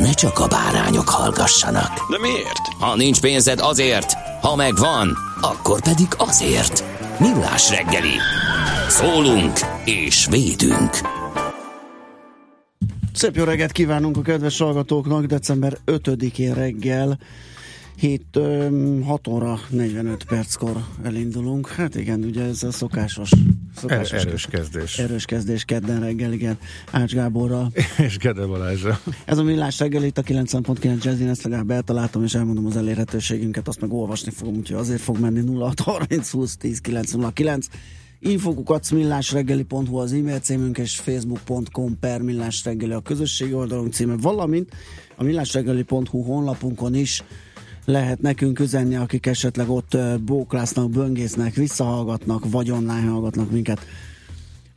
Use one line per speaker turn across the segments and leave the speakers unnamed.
ne csak a bárányok hallgassanak.
De miért?
Ha nincs pénzed azért, ha megvan, akkor pedig azért. Millás reggeli. Szólunk és védünk.
Szép jó reggelt kívánunk a kedves hallgatóknak, december 5-én reggel 7, 6 óra 45 perckor elindulunk. Hát igen, ugye ez a szokásos, szokásos
Er, erős kezdés.
erős kezdés kedden reggel, igen, Ács Gáborral.
És Gede Balázsra.
Ez a millás reggel itt a 90.9 Jazzin, ezt legalább eltaláltam, és elmondom az elérhetőségünket, azt meg olvasni fogom, úgyhogy azért fog menni 0630 20 10 909. Infokukat millásreggeli.hu az e-mail címünk, és facebook.com per millásreggeli a közösségi oldalunk címe, valamint a millásreggeli.hu honlapunkon is lehet nekünk üzenni, akik esetleg ott bóklásznak, böngésznek, visszahallgatnak, vagy online hallgatnak minket,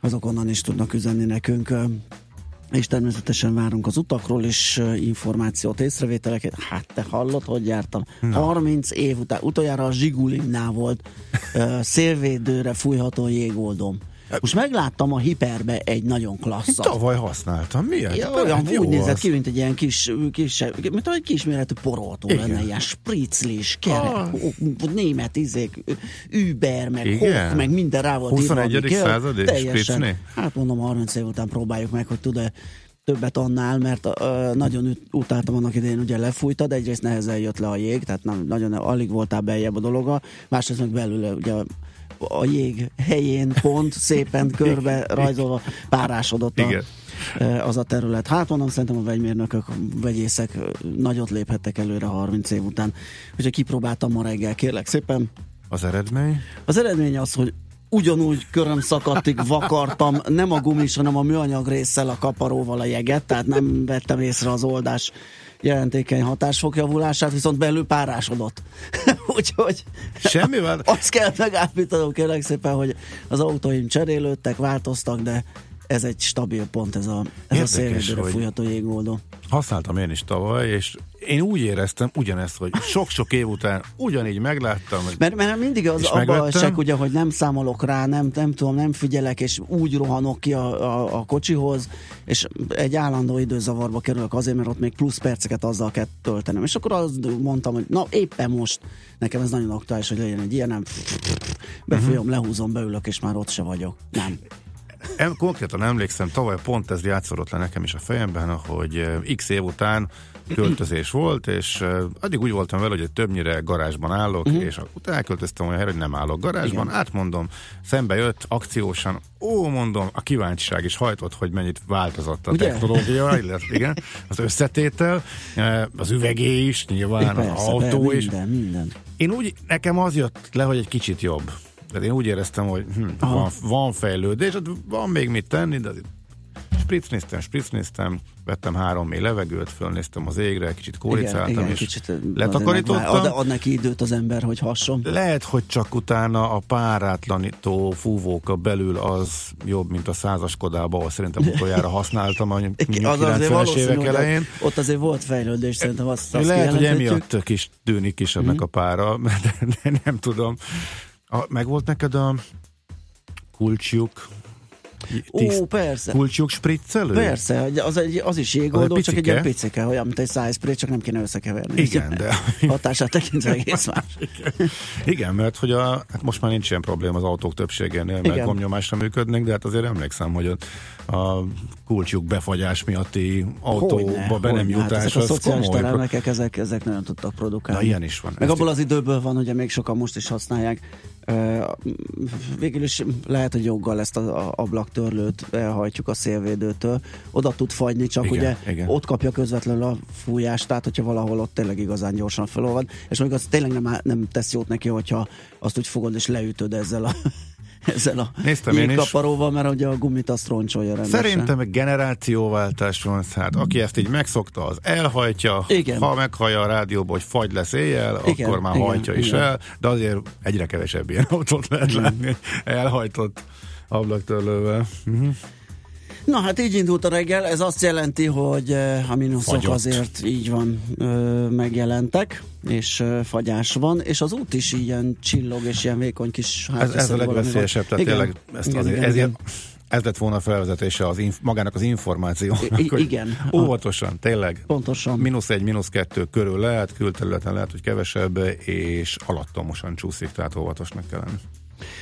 azok onnan is tudnak üzenni nekünk. És természetesen várunk az utakról is információt, észrevételeket. Hát te hallod, hogy jártam? 30 év után, utoljára a Zsigulimnál volt szélvédőre fújható jégoldom. Most megláttam a hiperbe egy nagyon klasszat.
Tavaly használtam. Miért?
Ja,
Be-
olyan
jó
úgy nézett ki, mint egy ilyen kis, kis mint egy kisméretű poroltó
Igen.
lenne, ilyen spritzlis, kerek,
Ah.
német izék, Uber, meg
Igen?
Hock, meg minden rá volt írva,
21.
ami kell.
századi
Teljesen. Hát mondom, 30 év után próbáljuk meg, hogy tud-e többet annál, mert uh, nagyon utáltam annak idején, ugye lefújtad, egyrészt nehezen jött le a jég, tehát nem, nagyon alig voltál beljebb a dologa, másrészt meg belül ugye a jég helyén pont szépen körbe rajzolva párásodott a,
Igen.
eh, az a terület. Hát mondom, szerintem a vegymérnökök, vegyészek eh, nagyot léphettek előre 30 év után. Úgyhogy kipróbáltam ma reggel, kérlek szépen.
Az eredmény?
Az eredmény az, hogy ugyanúgy köröm szakadtig vakartam, nem a gumis, hanem a műanyag résszel a kaparóval a jeget, tehát nem vettem észre az oldás jelentékeny hatásfok javulását, viszont belül párásodott. Úgyhogy
Semmivel?
azt kell megállapítanom kérlek szépen, hogy az autóim cserélődtek, változtak, de ez egy stabil pont, ez a, ez a
Érdekes,
szélvédőre
hogy-
fújható jégoldó.
Használtam én is tavaly, és én úgy éreztem ugyanezt, hogy sok-sok év után ugyanígy megláttam,
Mert, mert mindig az esek, ugye, hogy nem számolok rá, nem, nem tudom, nem figyelek, és úgy rohanok ki a, a, a kocsihoz, és egy állandó időzavarba kerülök azért, mert ott még plusz perceket azzal kell töltenem. És akkor azt mondtam, hogy na éppen most nekem ez nagyon aktuális, hogy legyen egy ilyen, nem befújom, lehúzom, beülök, és már ott se vagyok. Nem.
Em, konkrétan emlékszem, tavaly pont ez játszódott le nekem is a fejemben, hogy eh, x év után költözés volt, és eh, addig úgy voltam vele, hogy többnyire garázsban állok, uh-huh. és utána elköltöztem olyan helyre, hogy nem állok garázsban,
Igen.
átmondom, szembe jött akciósan, ó, mondom, a kíváncsiság is hajtott, hogy mennyit változott a
Ugye?
technológia, illetve igen, az összetétel, eh, az üvegé is, nyilván az
Persze,
autó is.
minden, minden.
Én úgy, nekem az jött le, hogy egy kicsit jobb. Tehát én úgy éreztem, hogy hm,
Aha.
van, van fejlődés, van még mit tenni, de spritznéztem, spritznéztem, vettem három mély levegőt, fölnéztem az égre, kicsit kóricáltam,
igen,
és
kicsit azért
letakarítottam.
Ad, ad neki időt az ember, hogy hasson.
Lehet, hogy csak utána a párátlanító fúvóka belül az jobb, mint a százas Kodába, ahol szerintem utoljára használtam a
Az azért
90-es
valószínű,
évek elején.
ott- azért volt fejlődés, szerintem azt, azt
Lehet, hogy emiatt kis tűnik kisebbnek a pára, de, de nem tudom. A, meg volt neked a kulcsjuk,
Ó, persze.
kulcsuk spriccelő?
Persze, az, egy, az is jégoldó,
Az
csak egy ilyen picike, olyan, mint egy szájszpré, csak nem kéne összekeverni.
Igen, de-
Hatását tekintve egész más.
Igen, mert hogy a, hát most már nincs ilyen probléma az autók többségénél, mert
Igen.
gomnyomásra működnek, de hát azért emlékszem, hogy ott a kulcsuk befagyás miatti autóba be nem
hogyne, hát
jutás,
ezek a szociális
komoly.
termelmekek, ezek, ezek nagyon tudtak produkálni.
Na, ilyen is van.
Meg abból az időből van, ugye még sokan most is használják. Végül is lehet, hogy joggal ezt az ablaktörlőt elhajtjuk a szélvédőtől. Oda tud fagyni, csak
Igen,
ugye
igen.
ott kapja közvetlenül a fújást, tehát hogyha valahol ott tényleg igazán gyorsan felolvad, és még az tényleg nem, nem tesz jót neki, hogyha azt úgy fogod és leütöd ezzel a ezzel a
Néztem én is.
jégkaparóval, mert ugye a gumit azt roncsolja rendesen.
Szerintem egy generációváltás van, hát aki ezt így megszokta, az elhajtja,
Igen.
ha meghallja a rádióból, hogy fagy lesz éjjel,
Igen,
akkor már
igen,
hajtja is
igen.
el, de azért egyre kevesebb ilyen autót lehet látni, elhajtott ablaktörlővel. Mhm.
Na hát így indult a reggel, ez azt jelenti, hogy eh, a mínuszok
Fagyott.
azért így van megjelentek, és fagyás van, és az út is ilyen csillog, és ilyen vékony kis
Ez, ez a legveszélyesebb, tehát
Igen,
tényleg ezt
igen,
azért,
igen,
ezért,
igen.
ez lett volna a felvezetése az inf, magának az információnak,
I- igen.
óvatosan, tényleg.
Pontosan.
Mínusz egy, mínusz kettő körül lehet, külterületen lehet, hogy kevesebb, és alattomosan csúszik, tehát óvatosnak kell lenni.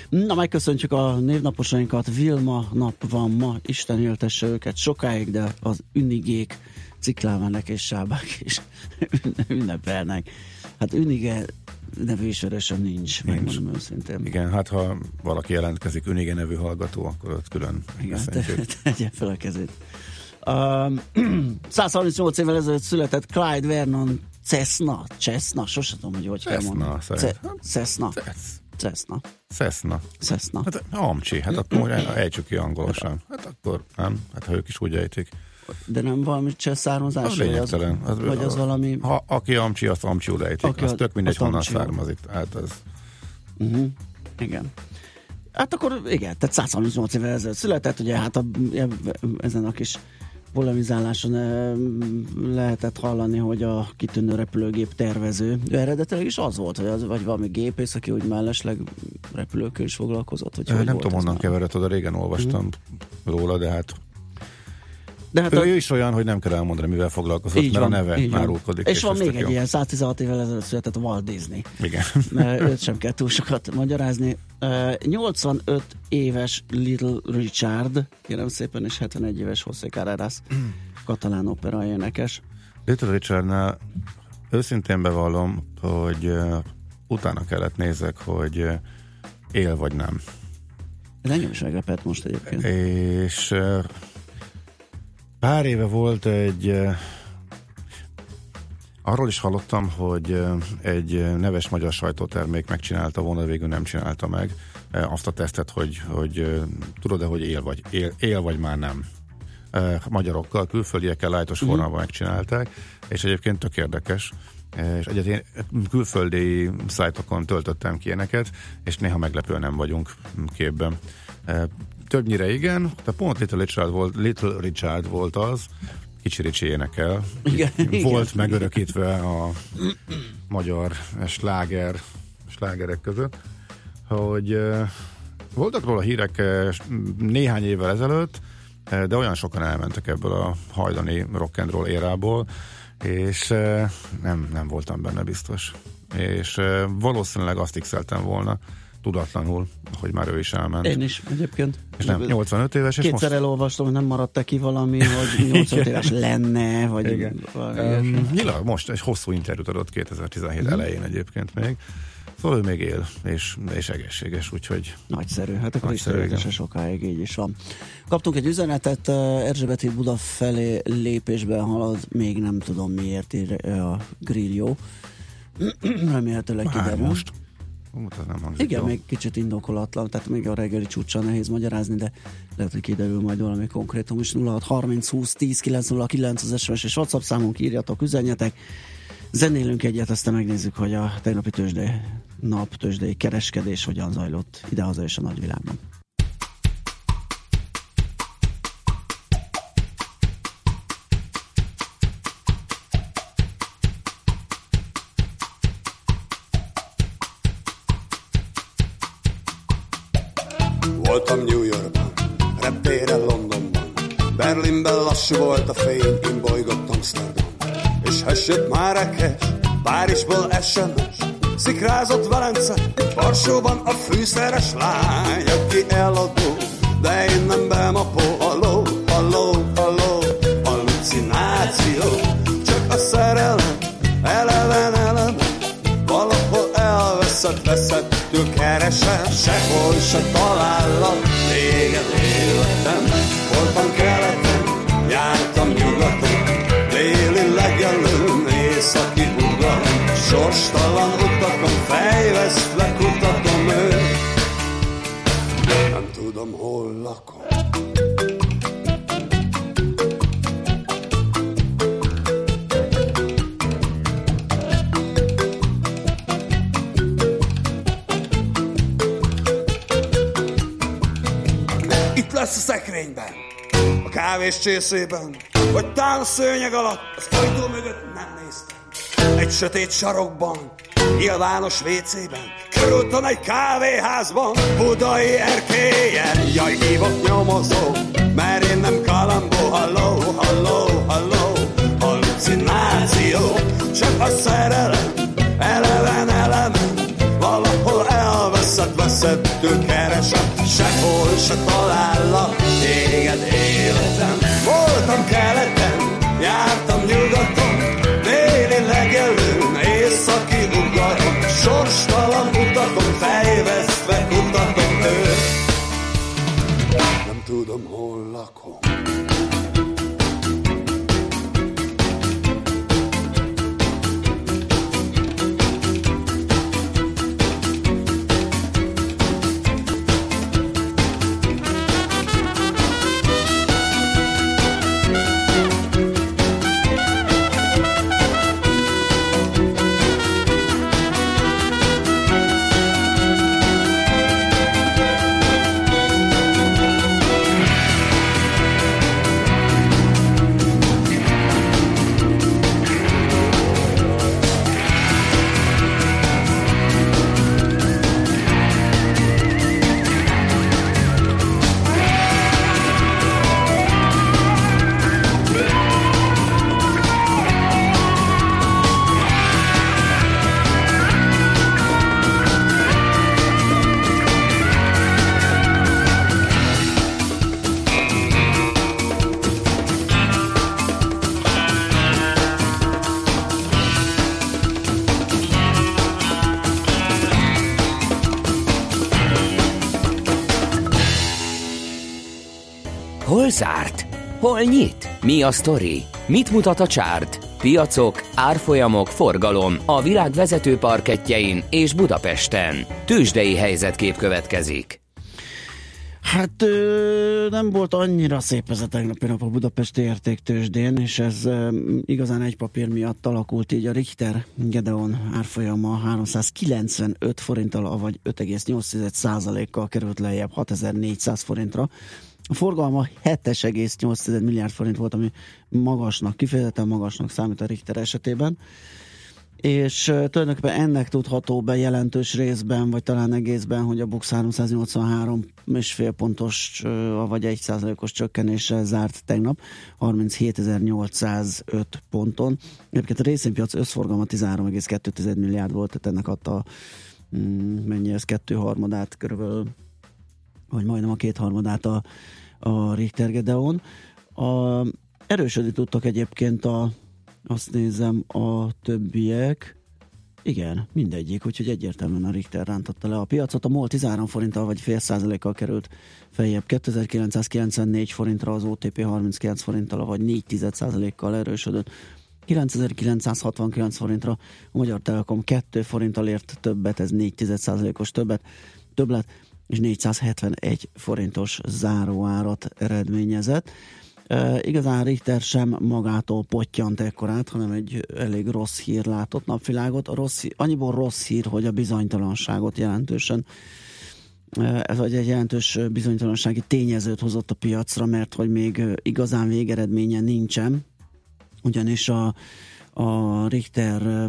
Na, megköszöntjük a névnaposainkat. Vilma nap van ma, Isten éltesse őket sokáig, de az ünnigék, ciklálmenek és sábák is ünnepelnek. Hát ünnige nevű ismerősöm nincs,
Nincs.
megmondom őszintén.
Igen, hát ha valaki jelentkezik Önige nevű hallgató, akkor ott külön
Igen, te- tegye fel a kezét. Um, 138 évvel ezelőtt született Clyde Vernon Cessna, Cessna, sosem tudom, hogy hogy kell
Cessna,
mondani.
szerintem.
Cessna, Cessna,
Cessna.
Cessna.
Hát amcsi, hát akkor ejtsük ki angolosan. Hát akkor nem, hát ha ők is úgy ejtik.
De nem valami cseh
Az
származás? vagy
lényegtelen.
Az, vagy az valami...
Ha, aki amcsi, azt amcsiul ejtik.
Aki
az
a-
tök mindegy, honnan
amcsiul.
származik. Hát az...
Uh-huh. Igen. Hát akkor igen, tehát 138 évvel ezelőtt született, ugye hát a, ezen a kis polemizáláson eh, lehetett hallani, hogy a kitűnő repülőgép tervező, ő eredetileg is az volt, vagy, az, vagy valami gépész, aki úgy mellesleg repülőkkel is foglalkozott, vagy
Ö,
hogy
nem tudom, honnan keveredett oda, régen olvastam róla, de hát
De hát
ő,
a,
ő is olyan, hogy nem kell elmondani, mivel foglalkozott,
így
mert
van,
a neve
van.
árulkodik.
És van
ez
még egy
jó.
ilyen 116 évvel ezelőtt született Walt Disney.
Igen.
mert őt sem kell túl sokat magyarázni. Ö, 85 éves Little Richard, kérem szépen, és 71 éves José Carreras, katalán opera énekes.
Little Richardnál őszintén bevallom, hogy utána kellett nézek, hogy él vagy nem.
Ez engem is meglepett most egyébként.
És pár éve volt egy arról is hallottam, hogy egy neves magyar sajtótermék megcsinálta volna, végül nem csinálta meg azt a tesztet, hogy, hogy tudod-e, hogy él vagy, él, él vagy már nem. Magyarokkal, külföldiekkel lájtos
Mhm.
formában megcsinálták, és egyébként tök érdekes. És egyet én külföldi szájtokon töltöttem ki ilyeneket, és néha meglepően nem vagyunk képben. Többnyire igen, de pont Little Richard volt, Little Richard volt az, Kicsi Ricsi énekel.
Igen, igen.
Volt megörökítve a magyar sláger, slágerek között, hogy voltak róla hírek néhány évvel ezelőtt, de olyan sokan elmentek ebből a hajdani rock and roll érából, és nem, nem voltam benne biztos. És valószínűleg azt x volna, tudatlanul, hogy már ő is elment.
Én is egyébként.
És nem, 85 éves, és
Kétszer
most...
elolvastam, hogy nem maradt ki valami, hogy 85 éves lenne, vagy
Igen. Um, nyilag most egy hosszú interjút adott 2017
Mhm.
elején egyébként még. Szóval ő még él, és, és egészséges, úgyhogy
Nagyszerű, hát akkor
Nagyszerű,
Nagyszerű,
igen.
sokáig így is van. Kaptunk egy üzenetet, Erzsébet híd Buda felé lépésben halad, még nem tudom miért ír a Grillo. Remélhetőleg kiderül.
most. Ez nem hangzik
Igen,
jó.
még kicsit indokolatlan, tehát még a reggeli csúcsa nehéz magyarázni, de lehet, hogy kiderül majd valami konkrétum is. 06 30 20 10 909 az SMS és WhatsApp számunk, írjatok, üzenjetek. Zenélünk egyet, aztán megnézzük, hogy a tegnapi tőzsdei nap, tőzsdei kereskedés hogyan zajlott idehaza és a nagyvilágban.
Berlinben lassú volt a fény, én bolygott Amsterdam. És hessett Márekes, Párizsból SMS, Szikrázott Velence, Varsóban a fűszeres lány, aki eladó, de én nem bemapó, halló, halló, halló, hallucináció, csak a szerelem, eleven, eleven, valahol elveszett, veszettől keresel, sehol se talállak, téged életem, sorstalan utakon, fejvesztve kutatom őt, nem tudom, hol lakom. Itt lesz a szekrényben, a kávés csészében, vagy talán a szőnyeg alatt, az ajtó mögött nem néztem. Sötét sarokban, nyilvános vécében, körülton egy kávéházban, budai erkélyen. Jaj, hívok nyomozó, mert én nem kalambó, halló, halló, halló, hallucináció, csak a szerelem, eleven, eleven, valahol elveszett, veszettől keresem, sehol se talállak, téged életem. Voltam keleten, Nem tudom, hol
Hol nyit? Mi a sztori? Mit mutat a csárt? Piacok, árfolyamok, forgalom a világ vezető parketjein és Budapesten. Tősdei helyzetkép következik.
Hát nem volt annyira szép ez a tegnapi nap a Budapesti értéktősdén, és ez igazán egy papír miatt alakult így a Richter Gedeon árfolyama 395 forinttal, vagy 5,8%-kal került lejjebb 6400 forintra. A forgalma 7,8 milliárd forint volt, ami magasnak, kifejezetten magasnak számít a Richter esetében és tulajdonképpen ennek tudható be jelentős részben, vagy talán egészben, hogy a Bux 383 és fél pontos, vagy 1% os csökkenéssel zárt tegnap, 37.805 ponton. Egyébként a részvénypiac összforgalma 13,2 milliárd volt, tehát ennek adta mm, mennyi ez, kettő harmadát körülbelül, vagy majdnem a kétharmadát a, a Richter Gedeon. A, erősödni tudtak egyébként a azt nézem, a többiek, igen, mindegyik, úgyhogy egyértelműen a Richter rántotta le a piacot. A MOL 13 forinttal vagy fél százalékkal került feljebb 2994 forintra, az OTP 39 forinttal vagy 4 százalékkal erősödött. 9969 forintra, a Magyar Telekom 2 forinttal ért többet, ez 4 százalékos többet, többlet, és 471 forintos záróárat eredményezett. Uh, igazán Richter sem magától pottyant ekkorát, hanem egy elég rossz hír látott napvilágot. A rossz, annyiból rossz hír, hogy a bizonytalanságot jelentősen ez vagy egy jelentős bizonytalansági tényezőt hozott a piacra, mert hogy még igazán végeredménye nincsen, ugyanis a, a Richter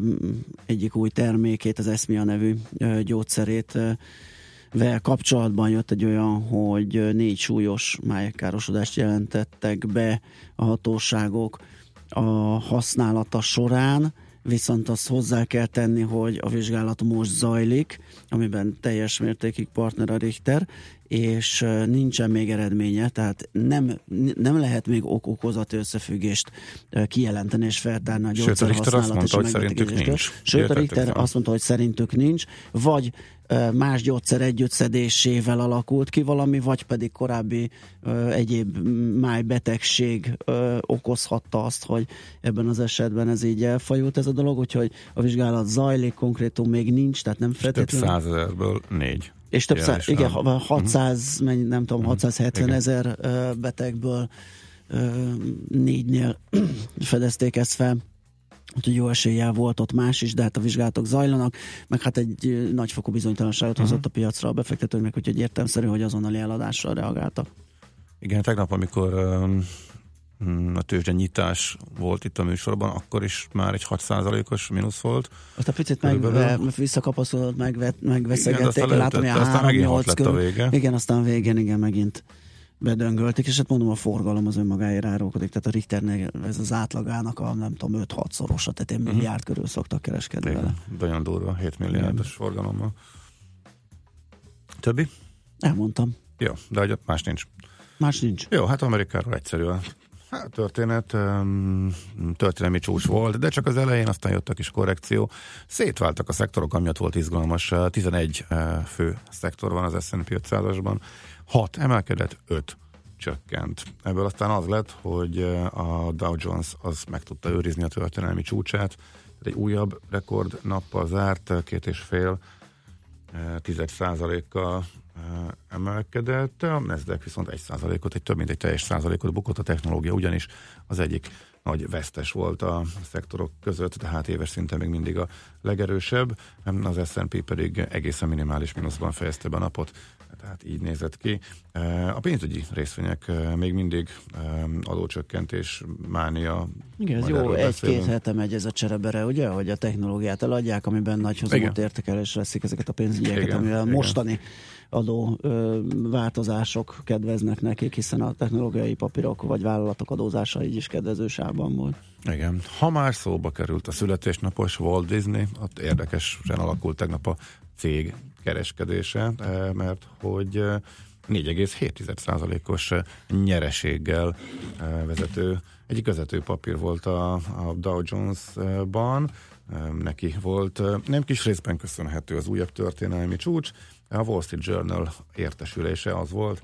egyik új termékét, az Esmia nevű gyógyszerét vel kapcsolatban jött egy olyan, hogy négy súlyos májekkárosodást jelentettek be a hatóságok a használata során, viszont azt hozzá kell tenni, hogy a vizsgálat most zajlik, amiben teljes mértékig partner a Richter, és nincsen még eredménye, tehát nem, nem lehet még ok-okozati összefüggést kijelenteni és feltárni a gyógyszer
Sőt, a Richter azt mondta, hogy szerintük nincs.
Sőt, a Richter azt mondta, hogy szerintük nincs, vagy más gyógyszer együttszedésével alakult ki valami, vagy pedig korábbi egyéb májbetegség okozhatta azt, hogy ebben az esetben ez így elfajult ez a dolog, úgyhogy a vizsgálat zajlik, konkrétum még nincs, tehát nem feltétlenül.
Több százezerből négy.
És több száz, igen, 600, uh-huh. mennyi, nem tudom, 670 uh-huh. ezer betegből négynél fedezték ezt fel úgyhogy jó eséllyel volt ott más is, de hát a vizsgálatok zajlanak, meg hát egy nagyfokú bizonytalanságot uh-huh. hozott a piacra a befektetőknek, úgyhogy értelmszerű, hogy azonnali eladásra reagáltak.
Igen, tegnap, amikor um, a tőzsde nyitás volt itt a műsorban, akkor is már egy 6%-os mínusz volt.
Azt a picit meg, visszakapaszkodott, megve, megveszegették, látom, hogy a 3 lett a vége. Igen, aztán végén, igen, megint bedöngölték, és hát mondom, a forgalom az önmagáért árulkodik, tehát a Richternél ez az átlagának a nem tudom, 5-6 szorosa, tehát egy uh-huh. milliárd körül szoktak kereskedni Igen, vele.
Nagyon durva, 7 milliárdos Igen. forgalommal. Többi?
Elmondtam.
Jó, de hogy más nincs.
Más nincs.
Jó, hát Amerikáról egyszerű a hát, történet, történelmi csúcs volt, de csak az elején aztán jött a kis korrekció. Szétváltak a szektorok, amiatt volt izgalmas. 11 fő szektor van az S&P 500-asban. 6 emelkedett, 5 csökkent. Ebből aztán az lett, hogy a Dow Jones az meg tudta őrizni a történelmi csúcsát, egy újabb rekord nappal zárt, két és fél tized százalékkal emelkedett, a Nasdaq viszont egy százalékot, egy több mint egy teljes százalékot bukott a technológia, ugyanis az egyik nagy vesztes volt a szektorok között, tehát éves szinten még mindig a legerősebb, az S&P pedig egészen minimális mínuszban fejezte be a napot, tehát így nézett ki. A pénzügyi részvények még mindig adócsökkentés, mánia.
Igen, ez jó, egy-két hete megy ez a cserebere, ugye, hogy a technológiát eladják, amiben nagy hozamot értékelés veszik ezeket a pénzügyeket, igen, amivel igen. mostani adó ö, változások kedveznek nekik, hiszen a technológiai papírok vagy vállalatok adózása így is kedvező sávban volt.
Igen. Ha már szóba került a születésnapos Walt Disney, ott érdekesen alakult tegnap a cég kereskedése, eh, mert hogy 4,7%-os eh, nyereséggel eh, vezető, egy vezető papír volt a, a Dow Jones-ban, neki volt nem kis részben köszönhető az újabb történelmi csúcs, a Wall Street Journal értesülése az volt,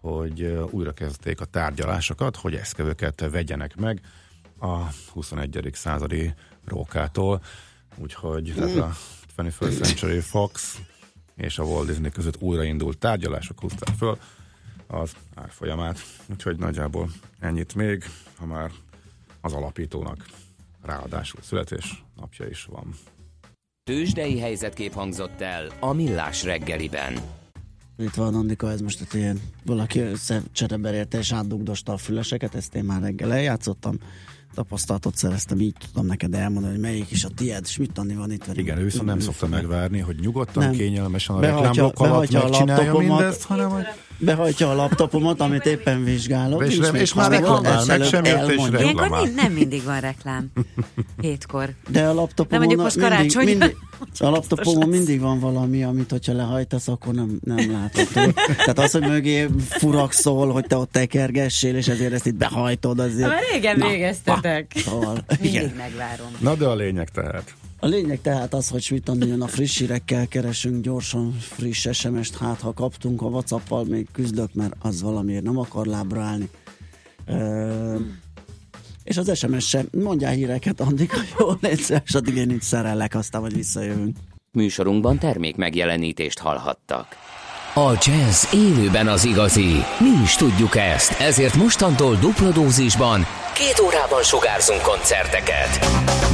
hogy újra kezdték a tárgyalásokat, hogy eszkövöket vegyenek meg a 21. századi rókától, úgyhogy ez a 21st Century Fox és a Walt Disney között újraindult tárgyalások húzták föl az árfolyamát. Úgyhogy nagyjából ennyit még, ha már az alapítónak ráadásul születés napja is van.
Tőzsdei helyzetkép hangzott el a Millás reggeliben.
Itt van Andika, ez most egy ilyen valaki összecsereber érte és átdugdosta a füleseket, ezt én már reggel eljátszottam tapasztalatot szereztem, így tudom neked elmondani, hogy melyik is a tied, és mit tanni van itt.
Igen, ő viszont nem szokta megvárni, hogy nyugodtan, nem. kényelmesen a reklámblokk alatt megcsinálja mindezt, hanem hogy
behajtja a laptopomat, amit éppen vizsgálok.
És, és, és már reklamál, meg sem jött, és reklamál.
nem mindig van reklám. Hétkor.
De a laptopomon nem most karácsony. Mindig, mindig, a laptopomon mindig van valami, amit hogyha lehajtasz, akkor nem, nem látod. Tehát az, hogy mögé furak szól, hogy te ott tekergessél, és ezért ezt itt behajtod, azért...
Már régen végeztetek. Szóval, mindig megvárom.
Na de a lényeg tehát.
A lényeg tehát az, hogy mit a friss hírekkel keresünk gyorsan friss SMS-t, hát ha kaptunk a whatsapp még küzdök, mert az valamiért nem akar lábra állni. E- és az SMS sem. Mondjál híreket, Andika, jól létszeres, addig én itt szerellek, aztán majd visszajövünk.
Műsorunkban termék megjelenítést hallhattak. A jazz élőben az igazi. Mi is tudjuk ezt, ezért mostantól dupla dózisban két órában sugárzunk koncerteket.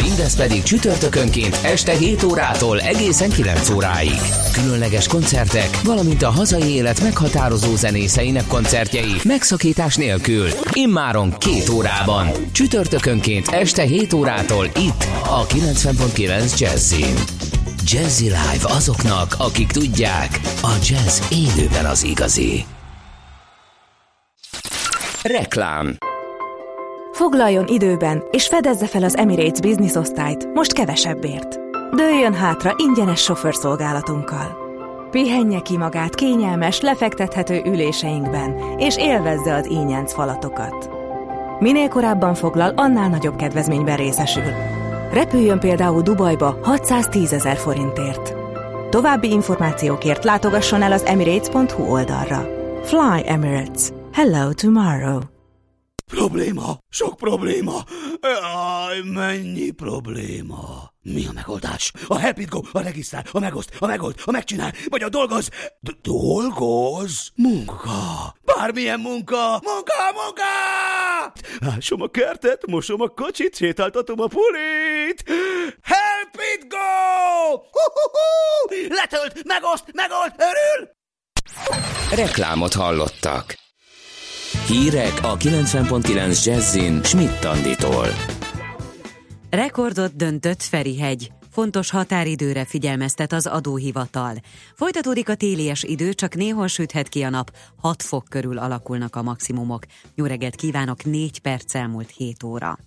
Mindez pedig csütörtökönként este 7 órától egészen 9 óráig. Különleges koncertek, valamint a hazai élet meghatározó zenészeinek koncertjei megszakítás nélkül. Immáron két órában. Csütörtökönként este 7 órától itt a 90.9 Jazzin. Jazzy Live azoknak, akik tudják, a jazz élőben az igazi. Reklám
Foglaljon időben, és fedezze fel az Emirates Business osztályt, most kevesebbért. Dőljön hátra ingyenes sofőrszolgálatunkkal. Pihenje ki magát kényelmes, lefektethető üléseinkben, és élvezze az ínyenc falatokat. Minél korábban foglal, annál nagyobb kedvezményben részesül. Repüljön például Dubajba 610 ezer forintért. További információkért látogasson el az emirates.hu oldalra. Fly Emirates. Hello tomorrow.
Probléma, sok probléma. Jaj, mennyi probléma. Mi a megoldás? A Help It Go, a regisztrál, a megoszt, a megold, a megcsinál, vagy a dolgoz. D- dolgoz? Munka. Bármilyen munka. Munka, munka! Ásom a kertet, mosom a kocsit, sétáltatom a pulit. Help It Go! Hu-hu-hu! Letölt, megoszt, megold, örül!
Reklámot hallottak. Hírek a 90.9 Jazzin Schmidt Tanditól.
Rekordot döntött Ferihegy. Fontos határidőre figyelmeztet az adóhivatal. Folytatódik a télies idő, csak néhol süthet ki a nap, 6 fok körül alakulnak a maximumok. Jó reggelt kívánok, 4 perc elmúlt 7 óra.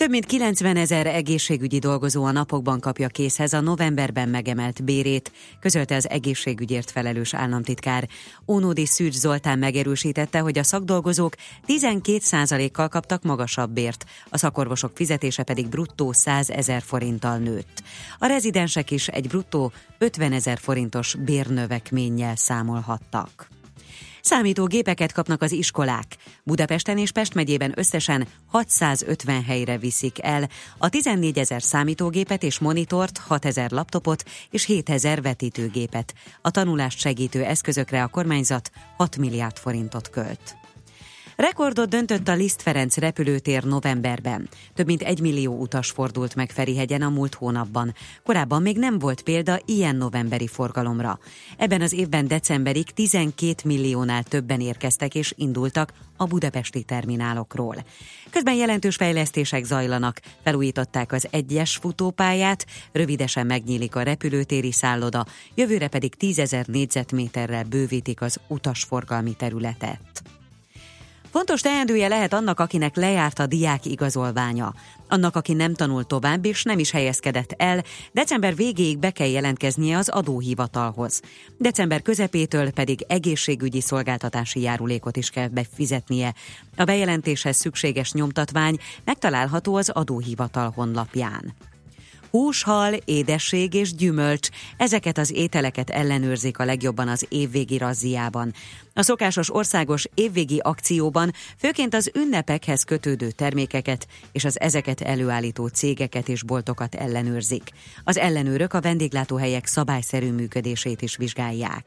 Több mint 90 ezer egészségügyi dolgozó a napokban kapja készhez a novemberben megemelt bérét, közölte az egészségügyért felelős államtitkár. Ónódi Szűcs Zoltán megerősítette, hogy a szakdolgozók 12%-kal kaptak magasabb bért, a szakorvosok fizetése pedig bruttó 100 ezer forinttal nőtt. A rezidensek is egy bruttó 50 ezer forintos bérnövekménnyel számolhattak. Számítógépeket kapnak az iskolák. Budapesten és Pest megyében összesen 650 helyre viszik el. A 14 ezer számítógépet és monitort, 6 ezer laptopot és 7 ezer vetítőgépet. A tanulást segítő eszközökre a kormányzat 6 milliárd forintot költ. Rekordot döntött a Liszt Ferenc repülőtér novemberben. Több mint egy millió utas fordult meg Ferihegyen a múlt hónapban. Korábban még nem volt példa ilyen novemberi forgalomra. Ebben az évben decemberig 12 milliónál többen érkeztek és indultak a budapesti terminálokról. Közben jelentős fejlesztések zajlanak, felújították az egyes futópályát, rövidesen megnyílik a repülőtéri szálloda, jövőre pedig 10 ezer négyzetméterrel bővítik az utasforgalmi területet. Fontos teendője lehet annak, akinek lejárt a diák igazolványa. Annak, aki nem tanul tovább és nem is helyezkedett el, december végéig be kell jelentkeznie az adóhivatalhoz. December közepétől pedig egészségügyi szolgáltatási járulékot is kell befizetnie. A bejelentéshez szükséges nyomtatvány megtalálható az adóhivatal honlapján. Húshal, édesség és gyümölcs, ezeket az ételeket ellenőrzik a legjobban az évvégi razziában. A szokásos országos évvégi akcióban főként az ünnepekhez kötődő termékeket és az ezeket előállító cégeket és boltokat ellenőrzik. Az ellenőrök a vendéglátóhelyek szabályszerű működését is vizsgálják.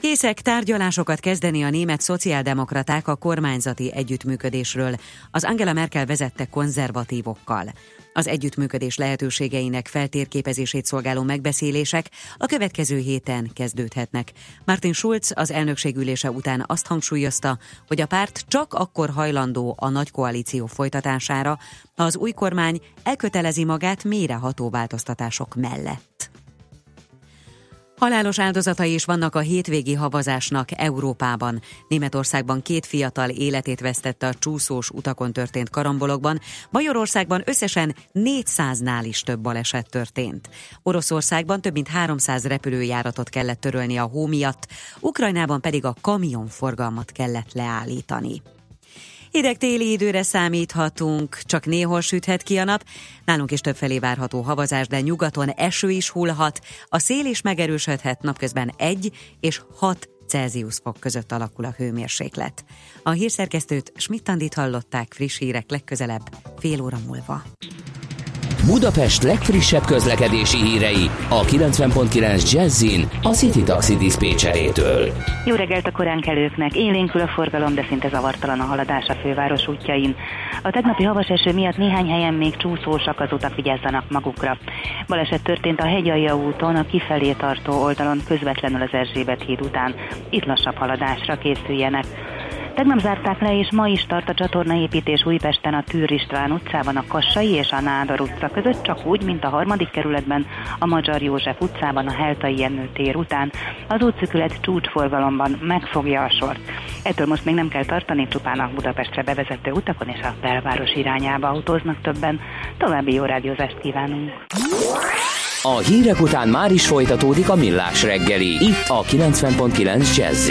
Készek tárgyalásokat kezdeni a német szociáldemokraták a kormányzati együttműködésről, az Angela Merkel vezette konzervatívokkal. Az együttműködés lehetőségeinek feltérképezését szolgáló megbeszélések a következő héten kezdődhetnek. Martin Schulz az elnökségülése után azt hangsúlyozta, hogy a párt csak akkor hajlandó a nagy koalíció folytatására, ha az új kormány elkötelezi magát mélyreható változtatások mellett. Halálos áldozatai is vannak a hétvégi havazásnak Európában. Németországban két fiatal életét vesztette a csúszós utakon történt karambolokban, Magyarországban összesen 400-nál is több baleset történt. Oroszországban több mint 300 repülőjáratot kellett törölni a hó miatt, Ukrajnában pedig a kamionforgalmat kellett leállítani. Hideg téli időre számíthatunk, csak néhol süthet ki a nap. Nálunk is többfelé várható havazás, de nyugaton eső is hullhat. A szél is megerősödhet napközben 1 és 6 Celsius fok között alakul a hőmérséklet. A hírszerkesztőt Schmidt-Tandit hallották friss hírek legközelebb, fél óra múlva.
Budapest legfrissebb közlekedési hírei a 90.9 Jazzin a City Taxi Dispécsejétől.
Jó reggelt a koránkelőknek. Élénkül a forgalom, de szinte zavartalan a haladás a főváros útjain. A tegnapi havas eső miatt néhány helyen még csúszósak az utak vigyázzanak magukra. Baleset történt a Hegyalja úton, a kifelé tartó oldalon közvetlenül az Erzsébet híd után. Itt lassabb haladásra készüljenek. Tegnap zárták le, és ma is tart a csatornaépítés Újpesten a Tűr István utcában, a Kassai és a Nádor utca között, csak úgy, mint a harmadik kerületben, a Magyar József utcában, a Heltai Jennő tér után. Az útszükület csúcsforgalomban megfogja a sort. Ettől most még nem kell tartani, csupán a Budapestre bevezető utakon és a belváros irányába autóznak többen. További jó rádiózást kívánunk!
A hírek után már is folytatódik a millás reggeli, itt a 90.9 jazz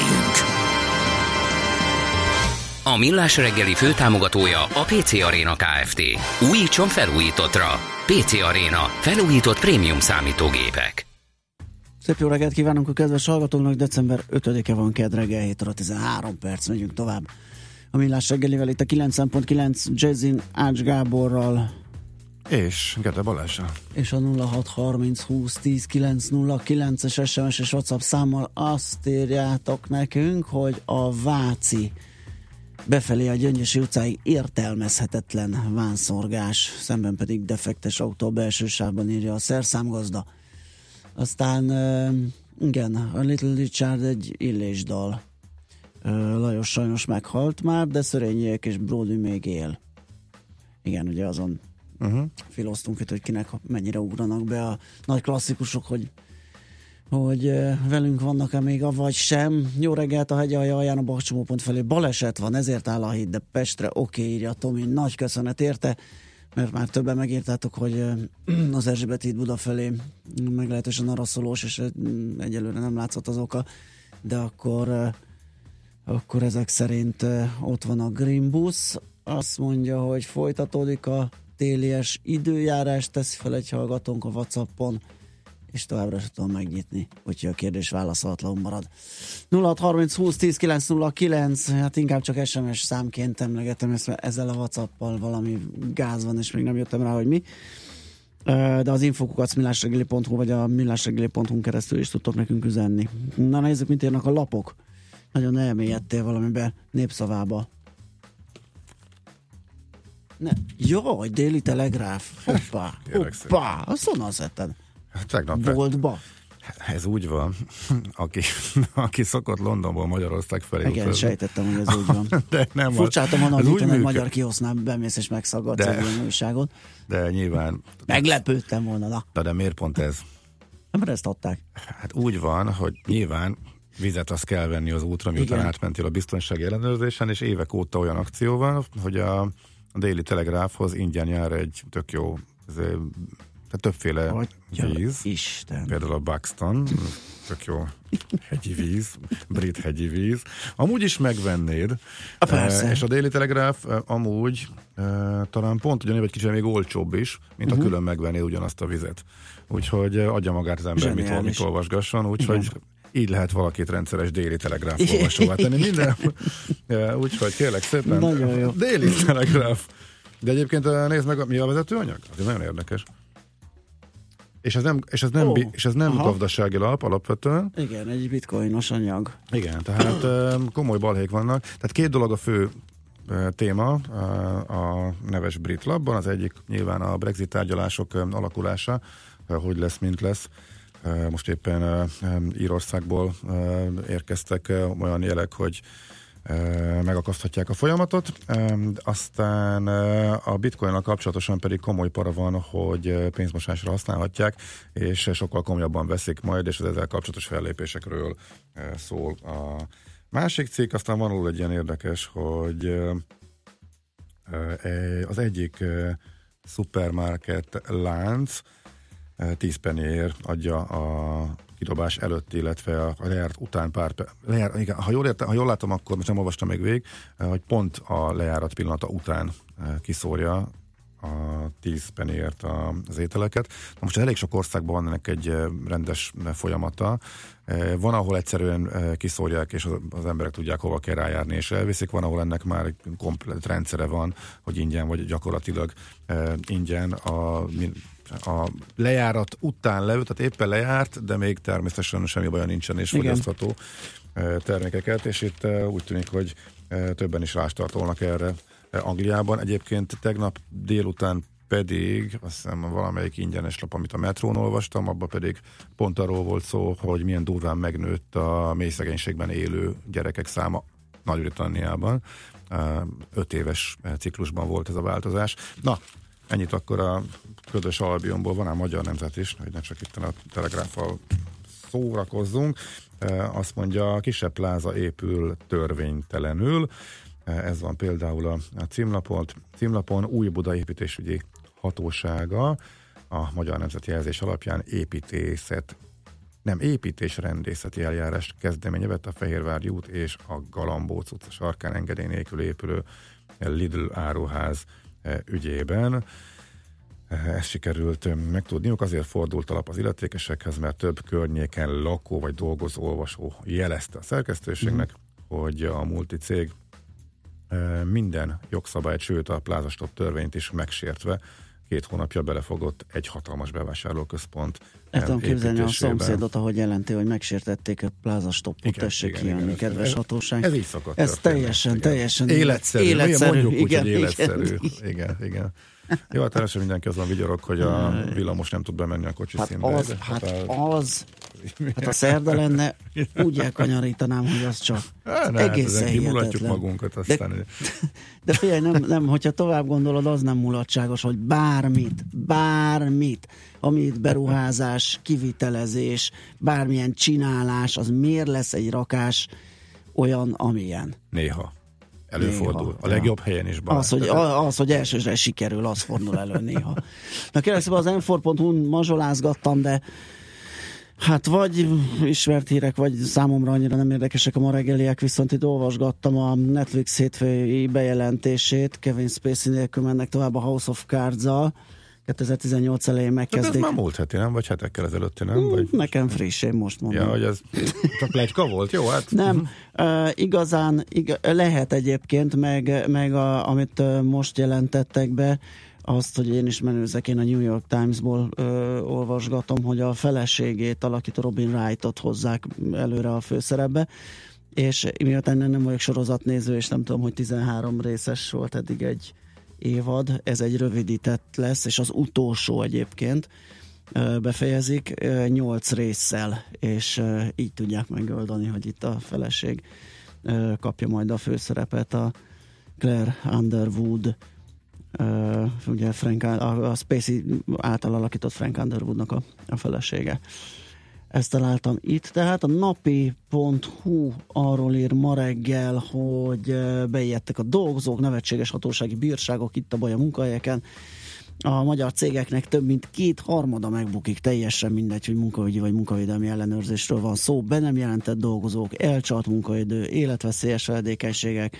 A Millás reggeli főtámogatója a PC Arena Kft. Újítson felújítottra. PC Arena. Felújított prémium számítógépek.
Szép jó reggelt kívánunk a kedves hallgatóknak, december 5-e van kedd reggel, 7 óra 13 perc, megyünk tovább. A millás reggelivel itt a 9.9 Jazzin Ács Gáborral,
És Gede Balázsa.
és a 0630 20 10 909-es SMS és WhatsApp számmal azt írjátok nekünk, hogy a Váci befelé a Gyöngyösi utcáig értelmezhetetlen vánszorgás, szemben pedig defektes autó a belső sávban írja a szerszámgazda. Aztán igen, a Little Richard egy illésdal. Lajos sajnos meghalt már, de Szörényiek és Brody még él. Igen, ugye azon
Uh-huh.
filoztunk itt, hogy kinek mennyire ugranak be a nagy klasszikusok, hogy hogy velünk vannak-e még, avagy sem. Jó reggelt a hegy alján a Bakcsomópont felé. Baleset van, ezért áll a híd, de Pestre oké, okay, írja Tomi, nagy köszönet érte, mert már többen megírtátok, hogy az Erzsébet híd Buda felé meglehetősen araszolós, és egyelőre nem látszott az oka, de akkor akkor ezek szerint ott van a Green Bus, azt mondja, hogy folytatódik a télies időjárás, teszi fel egy hallgatónk a Whatsappon, és továbbra sem tudom megnyitni, úgyhogy a kérdés válaszolatlanul marad. 0630 20 10 909, hát inkább csak SMS számként emlegetem ezt, mert ezzel a Whatsappal valami gáz van, és még nem jöttem rá, hogy mi. De az infokukat millásregeli.hu vagy a millásregeli.hu keresztül is tudtok nekünk üzenni. Na nézzük, mit írnak a lapok. Nagyon elmélyedtél valamibe, népszavába. Ne. Jaj, déli telegráf. Hoppá, hoppá, azt honnan szedted?
Tegnap
Boltba?
ez úgy van, aki, aki szokott Londonból Magyarország felé
Igen,
utazni.
sejtettem, hogy ez úgy van.
De nem,
hogy
úgy
itt egy magyar kiosznál bemész és megszagadsz
De-
egy újságot.
De nyilván,
Meglepődtem volna, na.
de, de miért pont ez?
Nem, ezt adták.
Hát úgy van, hogy nyilván vizet azt kell venni az útra, miután
Igen.
átmentél a biztonsági ellenőrzésen, és évek óta olyan akció van, hogy a, Daily Telegraphhoz ingyen jár egy tök jó, tehát többféle
Atya
víz,
Isten.
például a Buxton, tök jó hegyi víz, brit hegyi víz. Amúgy is megvennéd,
A persze.
Eh, és a Daily Telegraph eh, amúgy eh, talán pont ugyanúgy, vagy kicsit még olcsóbb is, mint uh-huh. a külön megvennéd ugyanazt a vizet. Úgyhogy adja magát az ember, mit,
Zseniális.
mit olvasgasson, úgyhogy így lehet valakit rendszeres Daily Telegraph olvasóvá tenni minden. Úgyhogy kérlek szépen.
Nagyon jó.
Daily Telegraph. De egyébként nézd meg, mi a vezetőanyag? Ez nagyon érdekes. És ez nem, és ez nem, bi- és ez nem
aha.
gazdasági lap alapvetően.
Igen, egy bitcoinos anyag.
Igen, tehát komoly balhék vannak. Tehát két dolog a fő téma a neves brit labban. Az egyik nyilván a Brexit tárgyalások alakulása, hogy lesz, mint lesz. Most éppen Írországból érkeztek olyan jelek, hogy megakaszthatják a folyamatot. Aztán a bitcoinnal kapcsolatosan pedig komoly para van, hogy pénzmosásra használhatják, és sokkal komolyabban veszik majd, és az ezzel kapcsolatos fellépésekről szól a másik cikk. Aztán van alul egy ilyen érdekes, hogy ö, az egyik szupermarket lánc ö, 10 pennyért adja a kidobás előtt, illetve a lejárt után pár lejár, igen, ha, jól érte, ha jól látom, akkor most nem olvastam még végig, ö, hogy pont a lejárat pillanata után ö, kiszórja a 10 pennyért a- az ételeket. Na most elég sok országban van ennek egy ö, rendes folyamata. Ö, Van, ahol egyszerűen kiszórják, és az, emberek tudják, hova kell rájárni, és elviszik. Van, ahol ennek már komplet rendszere van, hogy ingyen, vagy gyakorlatilag ingyen a, a lejárat után levő, tehát éppen lejárt, de még természetesen semmi baja nincsen, és
Igen.
fogyasztható ö, termékeket, és itt ö, úgy tűnik, hogy ö, többen is rástartolnak erre Angliában. Egyébként tegnap délután pedig, azt hiszem valamelyik ingyenes lap, amit a metrón olvastam, abban pedig pont arról volt szó, hogy milyen durván megnőtt a mély szegénységben élő gyerekek száma Nagy-Britanniában. Öt éves ciklusban volt ez a változás. Na, ennyit akkor a ködös albionból, van ám magyar nemzet is, hogy ne csak itt a telegráffal szórakozzunk. E, Azt mondja, a kisebb pláza épül törvénytelenül. E, Ez van például a, a címlapon. Új Buda építésügyi hatósága a Magyar Nemzeti Jelzés alapján építészet nem építésrendészeti eljárást kezdeményezett a Fehérvári út és a Galambóc utca sarkán engedély nélkül épülő Lidl áruház ügyében. ezt sikerült megtudniuk, azért fordult alap az illetékesekhez, mert több környéken lakó vagy dolgozó olvasó jelezte a szerkesztőségnek, mm. hogy a multicég minden jogszabályt, sőt a plázastop törvényt is megsértve két hónapja belefogott egy hatalmas bevásárlóközpont
El tudom képzelni a szomszédot, ahogy jelenti, hogy megsértették a plázastopot, tessék kijönni, kedves ez, hatóság.
Ez így szokott
Ez történni. teljesen, igen. teljesen
életszerű. Életszerű, mondjuk
igen,
úgy, hogy életszerű. Igen, igen. igen. Jó, teljesen mindenki azon vigyorog, hogy a villamos nem tud bemenni a kocsi
hát
színbe.
Az, hát, hát az, hát a szerda lenne, úgy elkanyarítanám, hogy az csak
hát, egészen hát, hihetetlen. magunkat aztán. De,
de figyelj, nem, nem, hogyha tovább gondolod, az nem mulatságos, hogy bármit, bármit, amit beruházás, kivitelezés, bármilyen csinálás, az miért lesz egy rakás olyan, amilyen?
Néha. Előfordul. Néha, a legjobb ja. helyen is.
Az hogy, az, hogy elsőre sikerül, az fordul elő néha. Na kérlek szépen az m mazsolázgattam, de Hát vagy ismert hírek, vagy számomra annyira nem érdekesek a ma reggeliek, viszont itt olvasgattam a Netflix hétfői bejelentését, Kevin Spacey nélkül mennek tovább a House of Cards-al, 2018 elején megkezdik. Hát
ez már múlt heti, nem? Vagy hetekkel ezelőtti, nem? Vagy...
Nekem friss, én most mondom.
Ja, hogy ez csak legyka volt, jó? Hát...
Nem, uh, igazán ig- lehet egyébként, meg, meg a, amit uh, most jelentettek be, azt, hogy én is menőzek, én a New York Times-ból ö, olvasgatom, hogy a feleségét alakító Robin Wright-ot hozzák előre a főszerepbe, és miután nem vagyok sorozatnéző, és nem tudom, hogy 13 részes volt eddig egy évad, ez egy rövidített lesz, és az utolsó egyébként befejezik nyolc résszel, és így tudják megoldani, hogy itt a feleség kapja majd a főszerepet a Claire Underwood ugye Frank, a, a Spacey által alakított Frank Underwoodnak a, a felesége. Ezt találtam itt, tehát a napi.hu arról ír ma reggel, hogy beijedtek a dolgozók, nevetséges hatósági bírságok itt a baj a munkahelyeken. A magyar cégeknek több mint két harmada megbukik, teljesen mindegy, hogy munkaügyi vagy munkavédelmi ellenőrzésről van szó. Be nem jelentett dolgozók, elcsalt munkaidő, életveszélyes feledékenységek,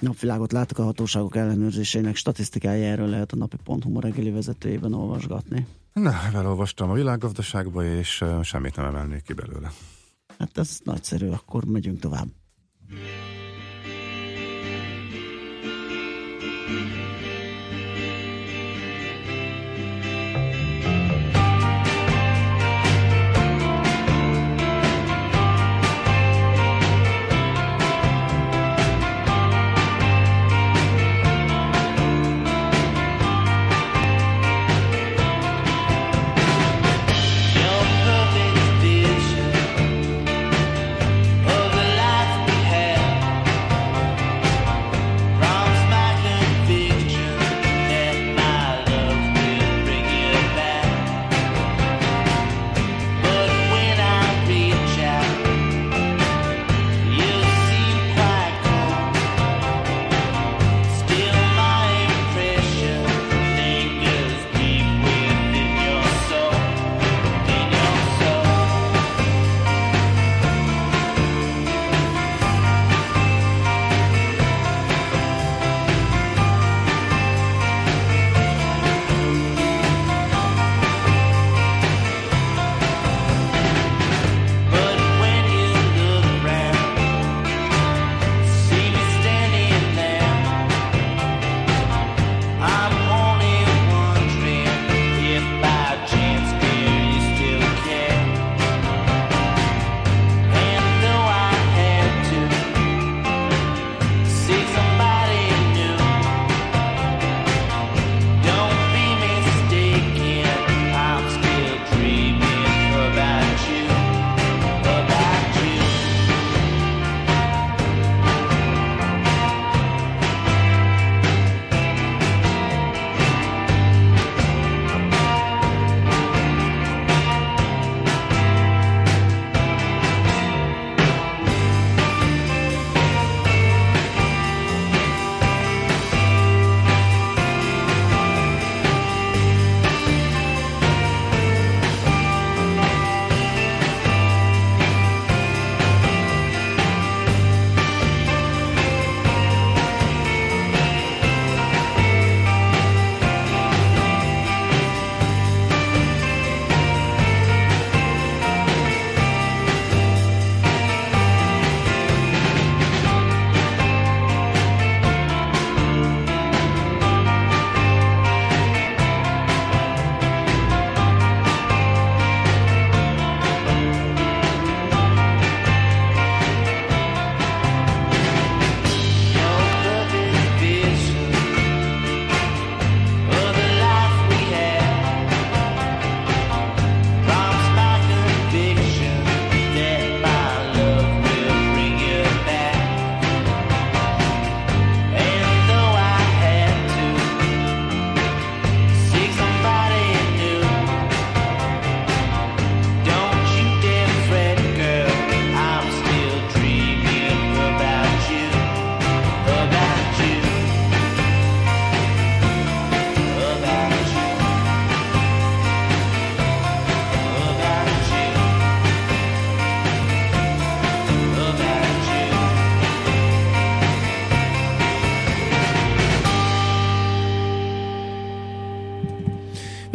napvilágot láttak a hatóságok ellenőrzésének statisztikája, erről lehet a napi.hu reggeli vezetőjében olvasgatni.
Na, elolvastam a világgazdaságba, és semmit nem emelnék ki belőle.
Hát ez nagyszerű, akkor megyünk tovább. Megy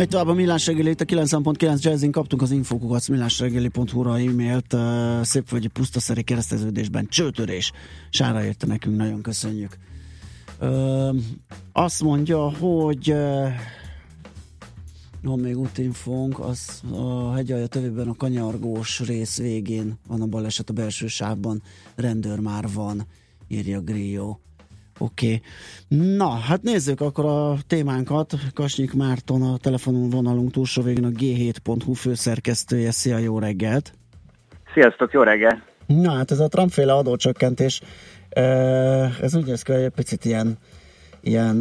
tovább a millás reggeli, itt a 9.9 jazzin kaptunk az infokukat millásreggeli.hu-ra e-mailt, uh, szép vagy pusztaszeri kereszteződésben csőtörés. Sára érte nekünk, nagyon köszönjük. Uh, azt mondja, hogy uh, van még útinfónk, az a hegyalja tövében a kanyargós rész végén van a baleset a belső sávban, rendőr már van, írja Grió. Oké. Okay. Na, hát nézzük akkor a témánkat. Kasnyik Márton a telefonon vonalunk túlsó végén a g7.hu főszerkesztője. Szia, jó reggelt!
Sziasztok, jó reggel!
Na, hát ez a Trump-féle adócsökkentés, ez úgy néz ki, hogy egy picit ilyen, ilyen